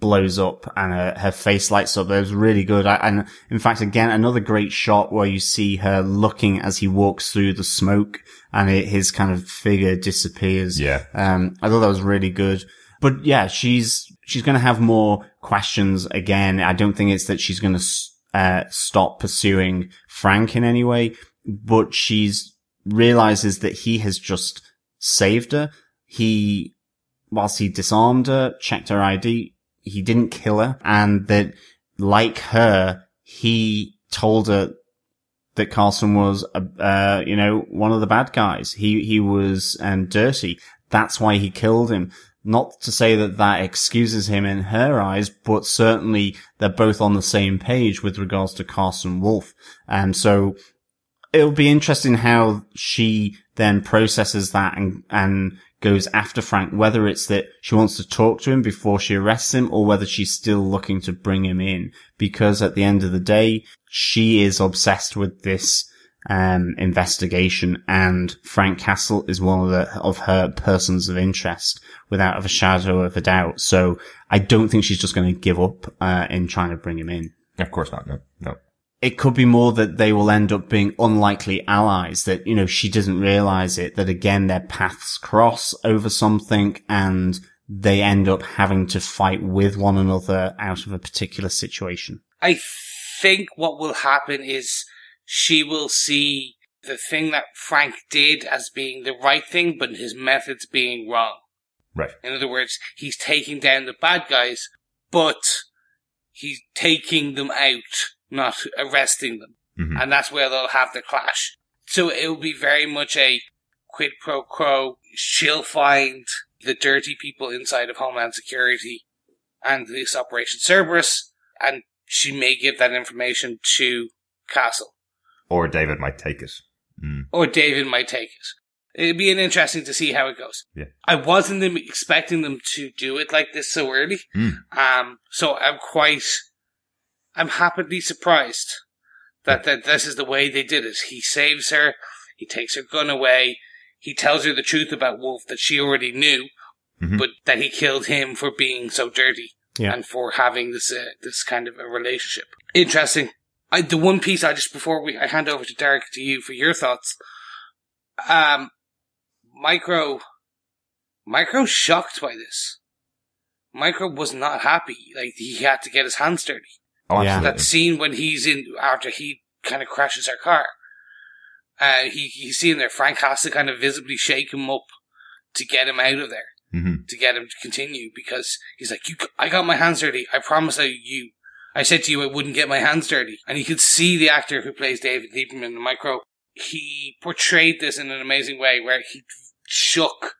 blows up and her, her face lights up. It was really good. I, and in fact, again, another great shot where you see her looking as he walks through the smoke and it, his kind of figure disappears. Yeah. Um, I thought that was really good. But yeah, she's, she's going to have more questions again. I don't think it's that she's going to, uh, stop pursuing Frank in any way, but she's realizes that he has just saved her. He, whilst he disarmed her, checked her ID, he didn't kill her and that like her, he told her that Carson was, uh, you know, one of the bad guys. He, he was, um, dirty. That's why he killed him. Not to say that that excuses him in her eyes, but certainly they're both on the same page with regards to Carson Wolf. And so it'll be interesting how she then processes that and, and goes after Frank, whether it's that she wants to talk to him before she arrests him or whether she's still looking to bring him in. Because at the end of the day, she is obsessed with this um, investigation and Frank Castle is one of the, of her persons of interest without a shadow of a doubt. So I don't think she's just going to give up, uh, in trying to bring him in. Of course not. No, no. It could be more that they will end up being unlikely allies that, you know, she doesn't realize it, that again, their paths cross over something and they end up having to fight with one another out of a particular situation. I think what will happen is she will see the thing that Frank did as being the right thing, but his methods being wrong. Right. In other words, he's taking down the bad guys, but he's taking them out, not arresting them. Mhm. And that's where they'll have the clash. So it'll be very much a quid pro quo. She'll find the dirty people inside of Homeland Security and this Operation Cerberus, and she may give that information to Castle. Or David might take it. Mm. Or David might take it. It'd be an interesting to see how it goes. Yeah. I wasn't expecting them to do it like this so early. Mm. Um, so I'm quite, I'm happily surprised that, that this is the way they did it. He saves her, he takes her gun away, he tells her the truth about Wolf that she already knew, Mhm. but that he killed him for being so dirty Yeah. and for having this uh, this kind of a relationship. Interesting. I, the one piece I just before we I hand over to Derek to you for your thoughts. Um, micro, micro shocked by this. Micro was not happy. Like he had to get his hands dirty. Oh, Yeah. absolutely. That scene when he's in after he kind of crashes her car. Uh, he he's seeing there. Frank has to kind of visibly shake him up to get him out of there Mhm. to get him to continue because he's like, "You, I got my hands dirty. I promise I you. I said to you I wouldn't get my hands dirty." And you could see the actor who plays David Lieberman in the micro. He portrayed this in an amazing way, where he shook.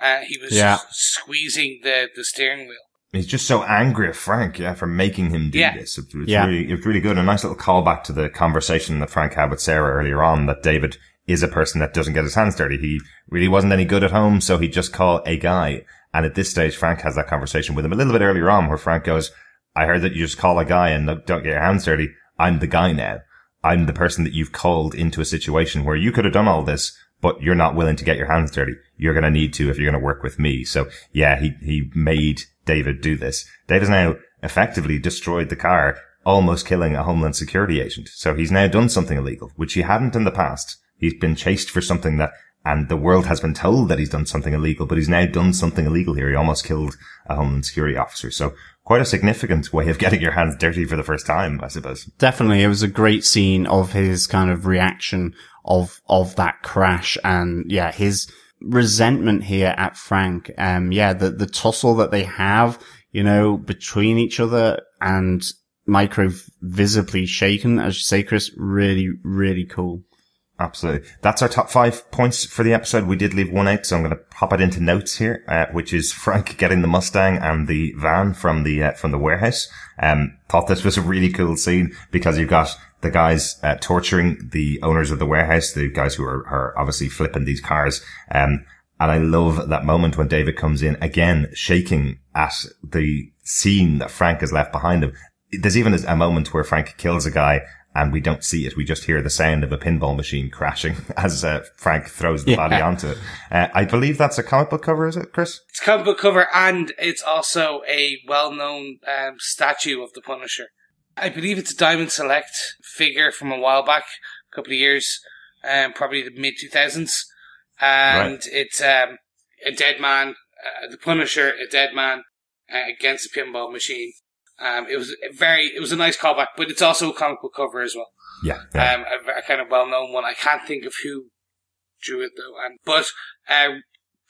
Uh, he was Yeah. squeezing the the steering wheel. He's just so angry at Frank, yeah, for making him do Yeah. this. It, it's Yeah. really, it's really good. A nice little callback to the conversation that Frank had with Sarah earlier on that David is a person that doesn't get his hands dirty. He really wasn't any good at home, so he'd just call a guy. And at this stage, Frank has that conversation with him a little bit earlier on where Frank goes, I heard that you just call a guy and don't get your hands dirty. I'm the guy now. I'm the person that you've called into a situation where you could have done all this, but you're not willing to get your hands dirty. You're going to need to if you're going to work with me. So yeah, he, he made David do this. David's now effectively destroyed the car, almost killing a Homeland Security agent. So he's now done something illegal, which he hadn't in the past. He's been chased for something that, and the world has been told that he's done something illegal, but he's now done something illegal here. He almost killed a Homeland Security officer. So quite a significant way of getting your hands dirty for the first time, I suppose. Definitely. It was a great scene of his kind of reaction of, of that crash and yeah, his resentment here at Frank. Um, yeah, the, the tussle that they have, you know, between each other and Micro visibly shaken, as you say, Chris, really, really cool. Absolutely. That's our top five points for the episode. We did leave one out, so I'm going to pop it into notes here, uh, which is Frank getting the Mustang and the van from the, uh, from the warehouse. Um, thought this was a really cool scene because you've got the guys, uh, torturing the owners of the warehouse, the guys who are, are obviously flipping these cars. Um, and I love that moment when David comes in again, shaking at the scene that Frank has left behind him. There's even a moment where Frank kills a guy and we don't see it. We just hear the sound of a pinball machine crashing as uh, Frank throws the yeah. body onto it. Uh, I believe that's a comic book cover, is it, Chris? It's a comic book cover, and it's also a well-known um, statue of the Punisher. I believe it's a Diamond Select figure from a while back, a couple of years, um, probably the mid 2000s. And right. it's um, a dead man, uh, the Punisher, a dead man uh, against a pinball machine. Um, it was very, it was a nice callback, but it's also a comic book cover as well. Yeah. yeah. Um, a, a, kind of well known one. I can't think of who drew it though. Um, but, uh,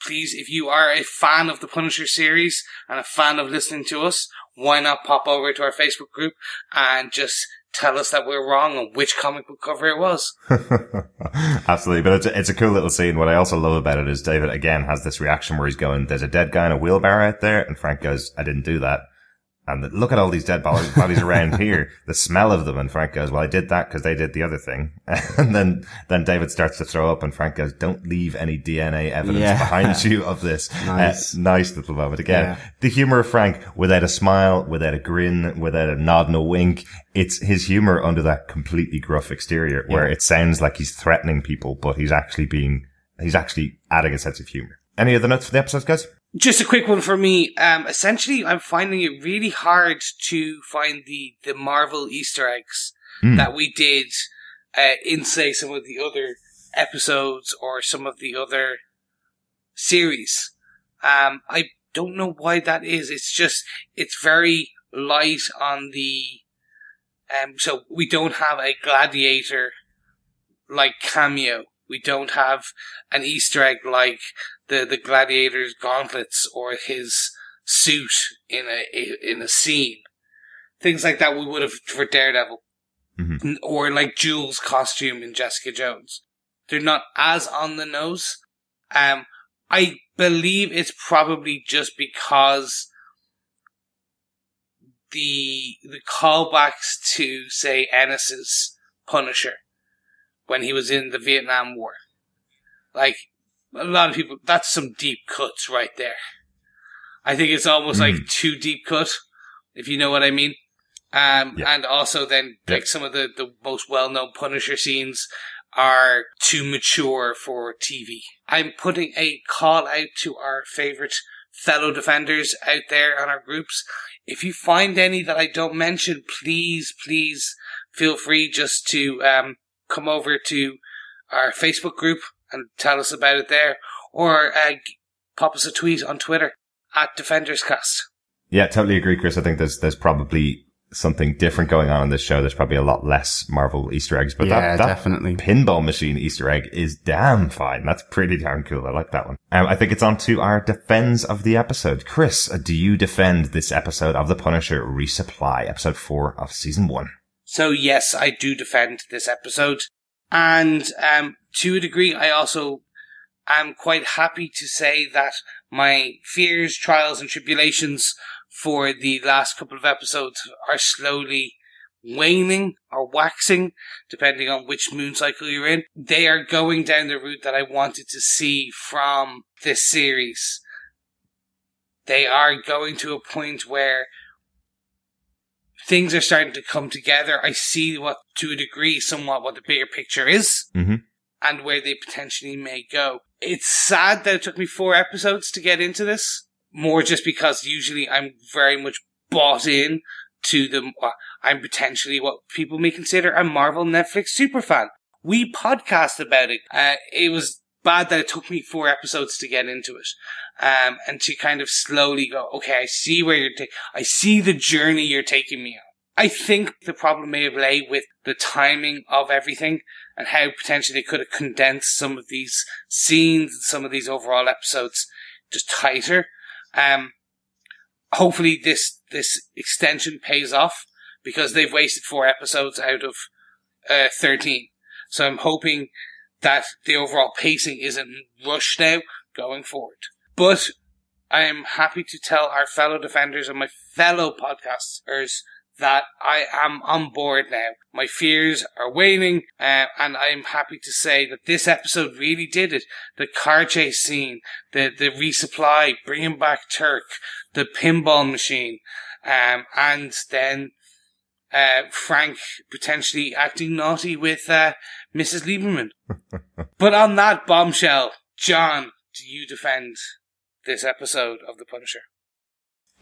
please, if you are a fan of the Punisher series and a fan of listening to us, why not pop over to our Facebook group and just tell us that we're wrong on which comic book cover it was. Absolutely. But it's a, it's a cool little scene. What I also love about it is David again has this reaction where he's going, there's a dead guy in a wheelbarrow out there. And Frank goes, I didn't do that. And look at all these dead bodies around here, the smell of them. And Frank goes, well, I did that because they did the other thing. and then, then David starts to throw up and Frank goes, don't leave any DNA evidence yeah. behind you of this. nice. Uh, nice little moment. Again, yeah. the humor of Frank without a smile, without a grin, without a nod and a wink. It's his humor under that completely gruff exterior where yeah. it sounds like he's threatening people, but he's actually being, he's actually adding a sense of humor. Any other notes for the episode, guys? Just a quick one for me. Um, essentially, I'm finding it really hard to find the, the Marvel Easter eggs mm. that we did uh, in, say, some of the other episodes or some of the other series. Um, I don't know why that is. It's just, it's very light on the, um, so we don't have a gladiator like cameo. We don't have an Easter egg like the the gladiator's gauntlets or his suit in a in a scene. Things like that we would have for Daredevil, mm-hmm. or like Jules' costume in Jessica Jones. They're not as on the nose. Um, I believe it's probably just because the the callbacks to say Ennis's Punisher when he was in the Vietnam War, like a lot of people, that's some deep cuts right there. I think it's almost mm. like too deep cut, if you know what I mean. Um, yeah. and also then like some of the, the most well-known Punisher scenes are too mature for TV. I'm putting a call out to our favorite fellow defenders out there on our groups. If you find any that I don't mention, please, please feel free just to, um, come over to our Facebook group and tell us about it there, or uh, pop us a tweet on Twitter at DefendersCast. Yeah, totally agree, Chris. I think there's there's probably something different going on in this show. There's probably a lot less Marvel Easter eggs, but yeah, that, that definitely pinball machine Easter egg is damn fine. That's pretty darn cool. I like that one. Um, I think it's on to our defense of the episode. Chris, uh, do you defend this episode of The Punisher Resupply, episode four of season one? So yes, I do defend this episode. And um, to a degree, I also am quite happy to say that my fears, trials, and tribulations for the last couple of episodes are slowly waning or waxing, depending on which moon cycle you're in. They are going down the route that I wanted to see from this series. They are going to a point where things are starting to come together. I see what, to a degree, somewhat what the bigger picture is mm-hmm. And where they potentially may go. It's sad that it took me four episodes to get into this, more just because usually I'm very much bought in to the, uh, I'm potentially what people may consider a Marvel Netflix superfan. We podcast about it. Uh, it was bad that it took me four episodes to get into it um, and to kind of slowly go, okay, I see where you're, ta- I see the journey you're taking me on. I think the problem may have lay with the timing of everything and how potentially they could have condensed some of these scenes, and some of these overall episodes just tighter. Um, hopefully this, this extension pays off because they've wasted four episodes out of, uh, 13. So I'm hoping that the overall pacing isn't rushed now going forward. But I am happy to tell our fellow defenders and my fellow podcasters that I am on board now. My fears are waning, uh, and I'm happy to say that this episode really did it. The car chase scene, the, the resupply, bringing back Turk, the pinball machine, um, and then, uh, Frank potentially acting naughty with, uh, Mrs. Lieberman. but on that bombshell, John, do you defend this episode of The Punisher?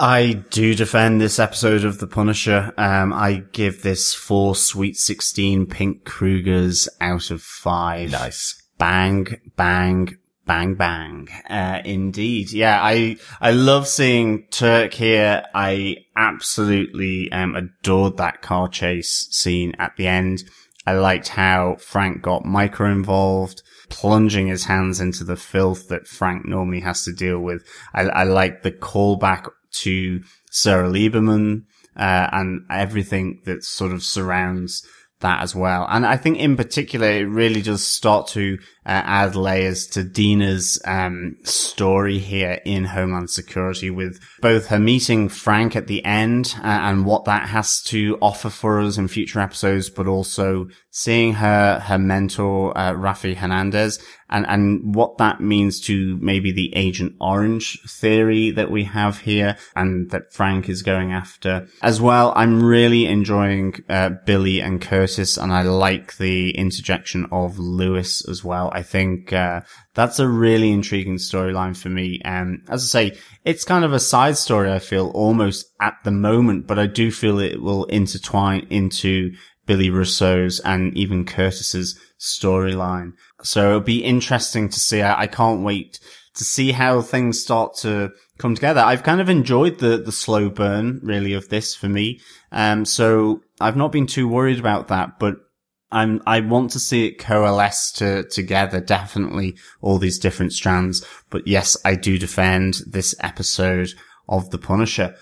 I do defend this episode of The Punisher. Um, I give this four Sweet 16 Pink Krugers out of five. Nice. Bang, bang, bang, bang. Uh, indeed. Yeah, I, I love seeing Turk here. I absolutely, um, adored that car chase scene at the end. I liked how Frank got micro involved plunging his hands into the filth that Frank normally has to deal with. I, I like the callback to Sarah Lieberman, uh, and everything that sort of surrounds that as well. And I think in particular, it really does start to uh, add layers to Dinah's um, story here in Homeland Security with both her meeting Frank at the end uh, and what that has to offer for us in future episodes, but also seeing her, her mentor, uh, Rafi Hernandez and, and what that means to maybe the Agent Orange theory that we have here and that Frank is going after as well. I'm really enjoying, uh, Billy and Curtis and I like the interjection of Lewis as well. I think, uh, that's a really intriguing storyline for me. And as I say, it's kind of a side story, I feel almost at the moment, but I do feel it will intertwine into Billy Russo's and even Curtis's storyline. So it'll be interesting to see. I, I, can't wait to see how things start to come together. I've kind of enjoyed the, the slow burn really of this for me. Um, so I've not been too worried about that, but I'm, I want to see it coalesce to, together, definitely all these different strands. But yes, I do defend this episode of The Punisher.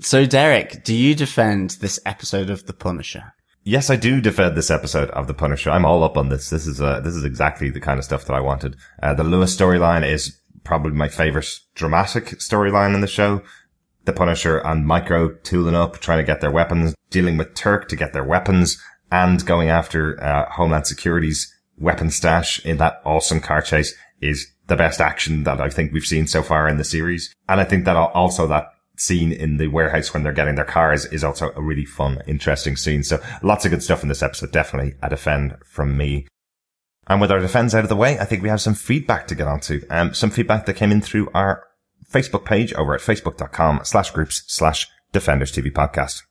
So Derek, do you defend this episode of The Punisher? Yes, I do defend this episode of The Punisher. I'm all up on this. This is uh, this is exactly the kind of stuff that I wanted. Uh, the Lewis storyline is probably my favorite dramatic storyline in the show. The Punisher and Micro tooling up, trying to get their weapons, dealing with Turk to get their weapons, and going after uh, Homeland Security's weapon stash in that awesome car chase is the best action that I think we've seen so far in the series. And I think that also that scene in the warehouse when they're getting their cars is also a really fun, interesting scene. So lots of good stuff in this episode. Definitely a defend from me. And with our defense out of the way, I think we have some feedback to get onto. Um, some feedback that came in through our Facebook page over at facebook.com slash groups slash defenders TV podcast.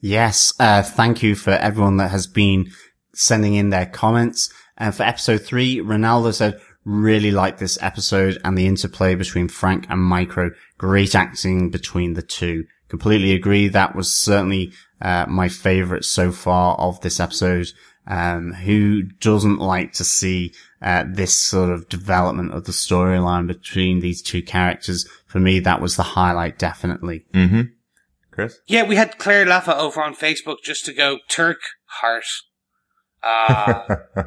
Yes. Uh, thank you for everyone that has been sending in their comments. And for episode three, Ronaldo said, really like this episode and the interplay between Frank and Micro. Great acting between the two. Completely agree. That was certainly uh, my favorite so far of this episode. Um, who doesn't like to see uh, this sort of development of the storyline between these two characters? For me, that was the highlight, definitely. Mm-hmm. Chris? Yeah, we had Claire Laffa over on Facebook just to go Turk heart. Uh,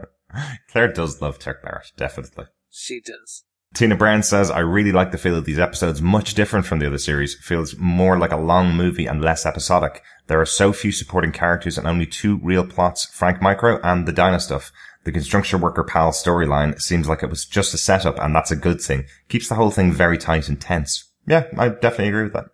Claire does love Turk Barrett, definitely. She does. Tina Brown says, I really like the feel of these episodes, much different from the other series. Feels more like a long movie and less episodic. There are so few supporting characters and only two real plots, Frank Micro and the Dinah stuff. The construction worker pal storyline seems like it was just a setup and that's a good thing. Keeps the whole thing very tight and tense. Yeah, I definitely agree with that.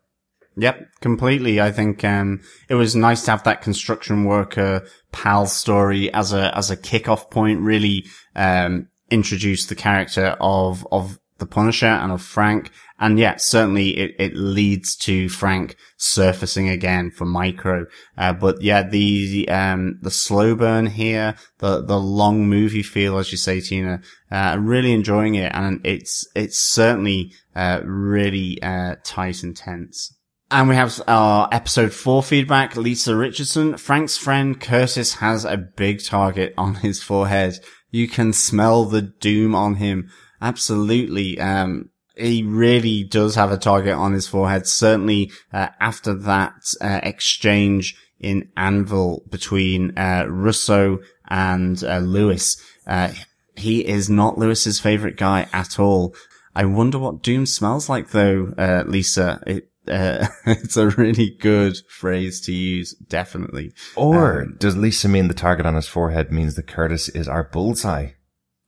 Yep, completely. I think um, it was nice to have that construction worker pal story as a as a kickoff point. Really um, introduce the character of of the Punisher and of Frank. And yeah, certainly it, it leads to Frank surfacing again for Micro. Uh, but yeah, the, um, the slow burn here, the, the long movie feel, as you say, Tina, uh, really enjoying it. And it's, it's certainly, uh, really, uh, tight and tense. And we have our episode four feedback. Lisa Richardson. Frank's friend Curtis has a big target on his forehead. You can smell the doom on him. Absolutely. Um, he really does have a target on his forehead. Certainly, uh, after that, uh, exchange in Anvil between, uh, Russo and, uh, Lewis, uh, He is not Lewis's favorite guy at all. I wonder what Doom smells like though, uh, Lisa. It, uh, it's a really good phrase to use, definitely. Or does Lisa mean the target on his forehead means that Curtis is our bullseye?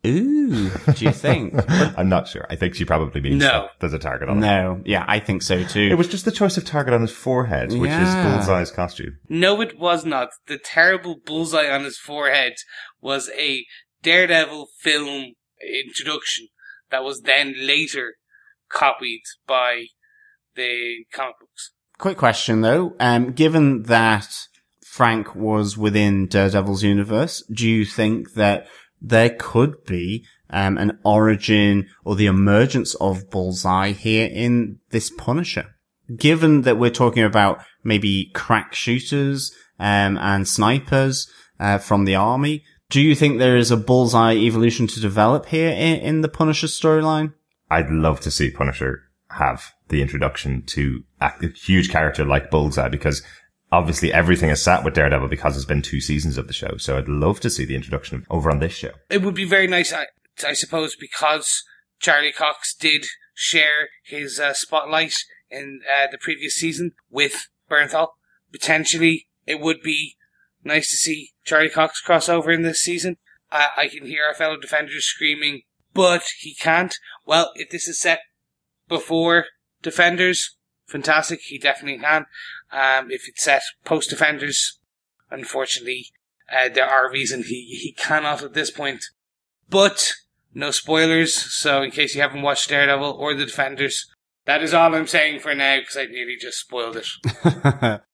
Ooh, do you think? I'm not sure. I think she probably means No. that there's a target on him. no, yeah, I think so too. It was just the choice of target on his forehead, which Yeah. is Bullseye's costume. No, it was not. The terrible bullseye on his forehead was a Daredevil film introduction that was then later copied by the comic books. Quick question though. Um, given that Frank was within Daredevil's universe, do you think that there could be um, an origin or the emergence of Bullseye here in this Punisher? Given that we're talking about maybe crack shooters um, and snipers uh, from the army, do you think there is a Bullseye evolution to develop here in, in the Punisher storyline? I'd love to see Punisher have the introduction to a huge character like Bullseye because obviously everything is sat with Daredevil because it's been two seasons of the show. So I'd love to see the introduction over on this show. It would be very nice, I, I suppose, because Charlie Cox did share his uh, spotlight in uh, the previous season with Bernthal. Potentially, it would be nice to see Charlie Cox cross over in this season. I, I can hear our fellow defenders screaming, but he can't. Well, if this is set before Defenders, fantastic. He definitely can. Um, if it's set post Defenders, unfortunately, uh, there are reasons he, he cannot at this point. But no spoilers, so in case you haven't watched Daredevil or The Defenders, that is all I'm saying for now because I nearly just spoiled it.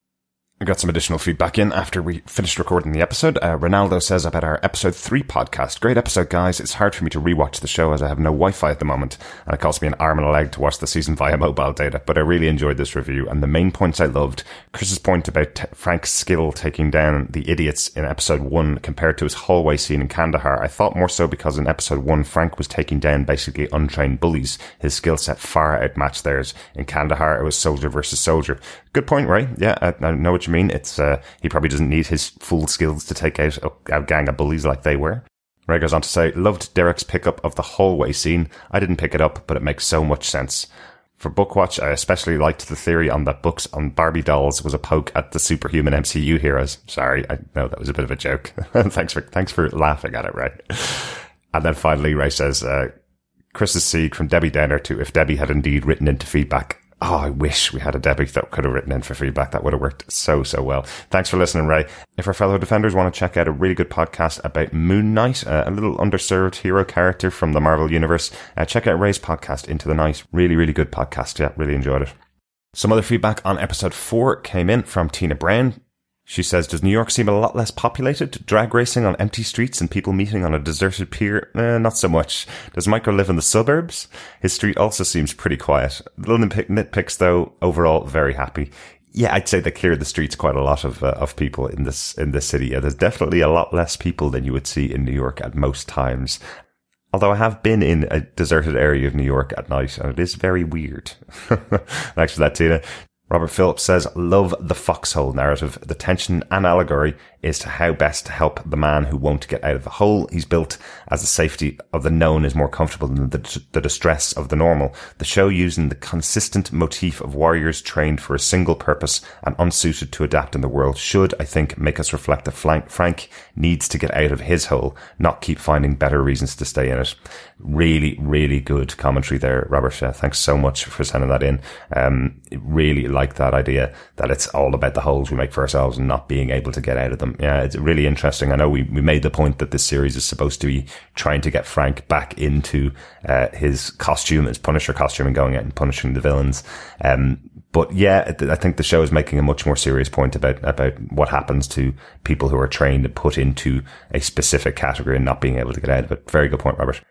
Got some additional feedback in after we finished recording the episode. Uh, Ronaldo says about our episode 3 podcast. Great episode, guys. It's hard for me to rewatch the show as I have no Wi Fi at the moment, and it costs me an arm and a leg to watch the season via mobile data. But I really enjoyed this review, and the main points I loved Chris's point about t- Frank's skill taking down the idiots in episode 1 compared to his hallway scene in Kandahar. I thought more so because in episode 1, Frank was taking down basically untrained bullies. His skill set far outmatched theirs. In Kandahar, it was soldier versus soldier. Good point, Ray. Yeah, I, I know what you mean. It's uh, he probably doesn't need his full skills to take out a, a gang of bullies like they were. Ray goes on to say, loved Derek's pickup of the hallway scene. I didn't pick it up, but it makes so much sense. For Bookwatch, I especially liked the theory on that books on Barbie dolls was a poke at the superhuman MCU heroes. Sorry, I know that was a bit of a joke. thanks for thanks for laughing at it, Ray. And then finally, Ray says, uh, Chris's seed from Debbie Downer to if Debbie had indeed written into feedback. Oh, I wish we had a Debbie that could have written in for feedback. That would have worked so, so well. Thanks for listening, Ray. If our fellow defenders want to check out a really good podcast about Moon Knight, uh, a little underserved hero character from the Marvel Universe, uh, check out Ray's podcast, Into the Night. Really, really good podcast. Yeah, really enjoyed it. Some other feedback on episode four came in from Tina Brown. She says, Does New York seem a lot less populated? Drag racing on empty streets and people meeting on a deserted pier? Eh, not so much. Does Michael live in the suburbs? His street also seems pretty quiet. Little nitpick- nitpicks though, overall very happy. Yeah, I'd say they cleared the streets quite a lot of uh, of people in this in this city. Yeah, there's definitely a lot less people than you would see in New York at most times. Although I have been in a deserted area of New York at night, and it is very weird. Thanks for that, Tina. Robert Phillips says, love the foxhole narrative. The tension and allegory is to how best to help the man who won't get out of the hole he's built as the safety of the known is more comfortable than the, the distress of the normal. The show using the consistent motif of warriors trained for a single purpose and unsuited to adapt in the world should, I think, make us reflect that Frank, needs to get out of his hole, not keep finding better reasons to stay in it. Really, really good commentary there, Robert. Uh, thanks so much for sending that in. Um, really like that idea that it's all about the holes we make for ourselves and not being able to get out of them. Yeah, it's really interesting. I know we, we made the point that this series is supposed to be trying to get Frank back into uh, his costume, his Punisher costume, and going out and punishing the villains. Um, but yeah, I think the show is making a much more serious point about about what happens to people who are trained and put into a specific category and not being able to get out of it. Very good point, Robert.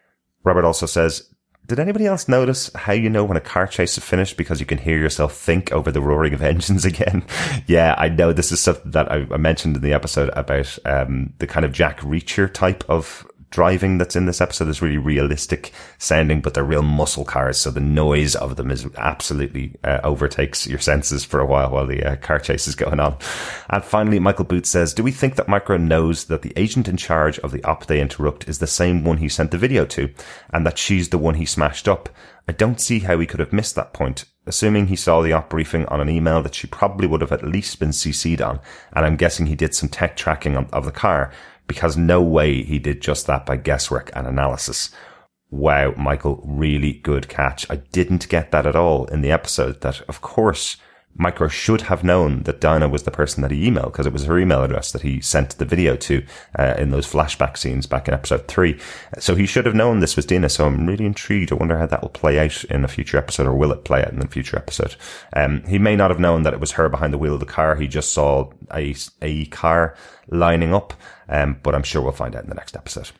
Robert also says, did anybody else notice how you know when a car chase is finished because you can hear yourself think over the roaring of engines again? yeah, I know this is something that I, I mentioned in the episode about um, the kind of Jack Reacher type of driving that's in this episode is really realistic sounding, but they're real muscle cars. So the noise of them is absolutely uh, overtakes your senses for a while while the uh, car chase is going on. And finally, Michael Booth says, do we think that Micro knows that the agent in charge of the op they interrupt is the same one he sent the video to and that she's the one he smashed up? I don't see how he could have missed that point. Assuming he saw the op briefing on an email that she probably would have at least been CC'd on, and I'm guessing he did some tech tracking of the car, because no way he did just that by guesswork and analysis. Wow, Michael, really good catch. I didn't get that at all in the episode that, of course, Micro should have known that Dinah was the person that he emailed because it was her email address that he sent the video to uh, in those flashback scenes back in episode three. So he should have known this was Dinah. So I'm really intrigued. I wonder how that will play out in a future episode or will it play out in a future episode? Um, he may not have known that it was her behind the wheel of the car. He just saw a, a car lining up. Um, but I'm sure we'll find out in the next episode.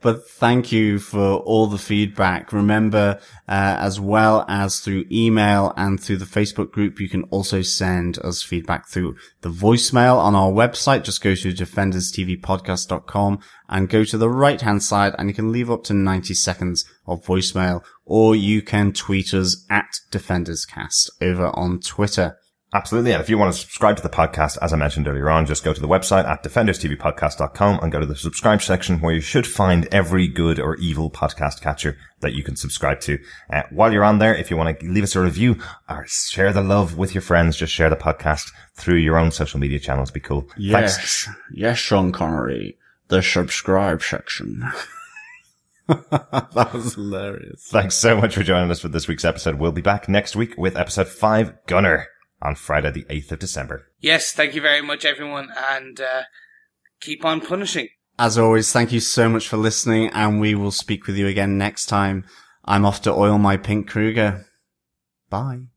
But thank you for all the feedback. Remember, uh, as well as through email and through the Facebook group, you can also send us feedback through the voicemail on our website. Just go to defenderstvpodcast.com and go to the right hand side and you can leave up to 90 seconds of voicemail or you can tweet us at defenderscast over on Twitter. Absolutely. And if you want to subscribe to the podcast, as I mentioned earlier on, just go to the website at defenderstvpodcast.com and go to the subscribe section where you should find every good or evil podcast catcher that you can subscribe to. Uh, while you're on there, if you want to leave us a review or share the love with your friends, just share the podcast through your own social media channels. Be cool. Yes. Thanks. Yes, Sean Connery. The subscribe section. that was hilarious. Thanks so much for joining us for this week's episode. We'll be back next week with episode five, Gunner on Friday, the 8th of December. Yes, thank you very much, everyone, and uh, keep on punishing. As always, thank you so much for listening, and we will speak with you again next time. I'm off to oil my pink Kruger. Bye.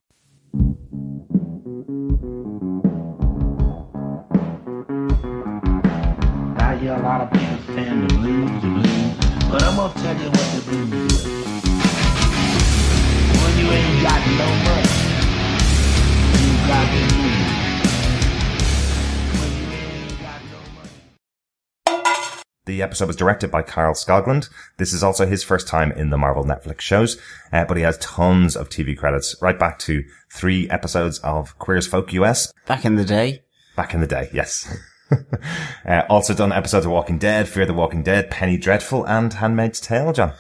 I hear a lot of people saying the blues, the blues, but I'm gonna tell you what the blues is. When you ain't got no money, The episode was directed by Carl Skogland. This is also his first time in the Marvel Netflix shows, uh, but he has tons of TV credits, right back to three episodes of Queer as Folk US, Back in the day. back in the day, yes. uh, also done episodes of Walking Dead, Fear the Walking Dead, Penny Dreadful, and Handmaid's Tale, John.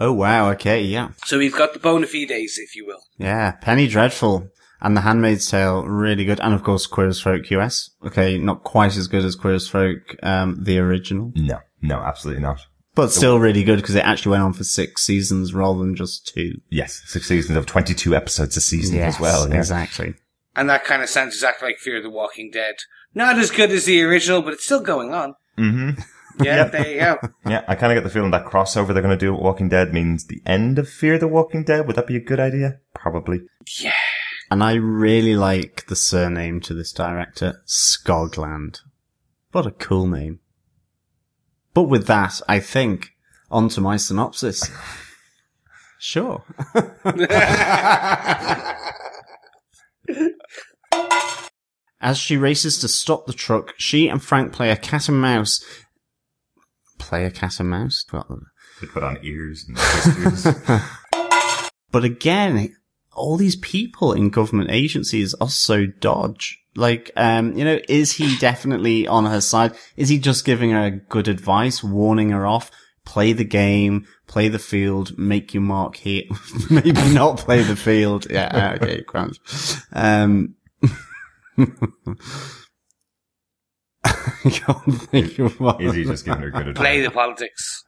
Oh wow, okay, yeah. So we've got the bona fides, if you will. Yeah, Penny Dreadful and The Handmaid's Tale, really good. And of course, Queer as Folk US. Okay, not quite as good as Queer as Folk, um, the original. No, no, absolutely not. But still really good because it actually went on for six seasons rather than just two. Yes, six seasons of 22 episodes a season as well. yeah. exactly. And that kind of sounds exactly like Fear the Walking Dead. Not as good as the original, but it's still going on. Mm-hmm. Yeah, there you go. Yeah, I kind of get the feeling that crossover they're going to do with Walking Dead means the end of Fear the Walking Dead. Would that be a good idea? Probably. Yeah. And I really like the surname to this director, Skogland. What a cool name. But with that, I think, on to my synopsis. Sure. As she races to stop the truck, she and Frank play a cat and mouse. Play a cat and mouse? Well, They put on ears and whiskers. But again, all these people in government agencies are so dodge. Like, um, you know, is he definitely on her side? Is he just giving her good advice, warning her off? Play the game, play the field, make your mark here. Maybe not play the field. Yeah, okay, grand. Um, I can't think of what. Is he just giving her good advice? Play the politics.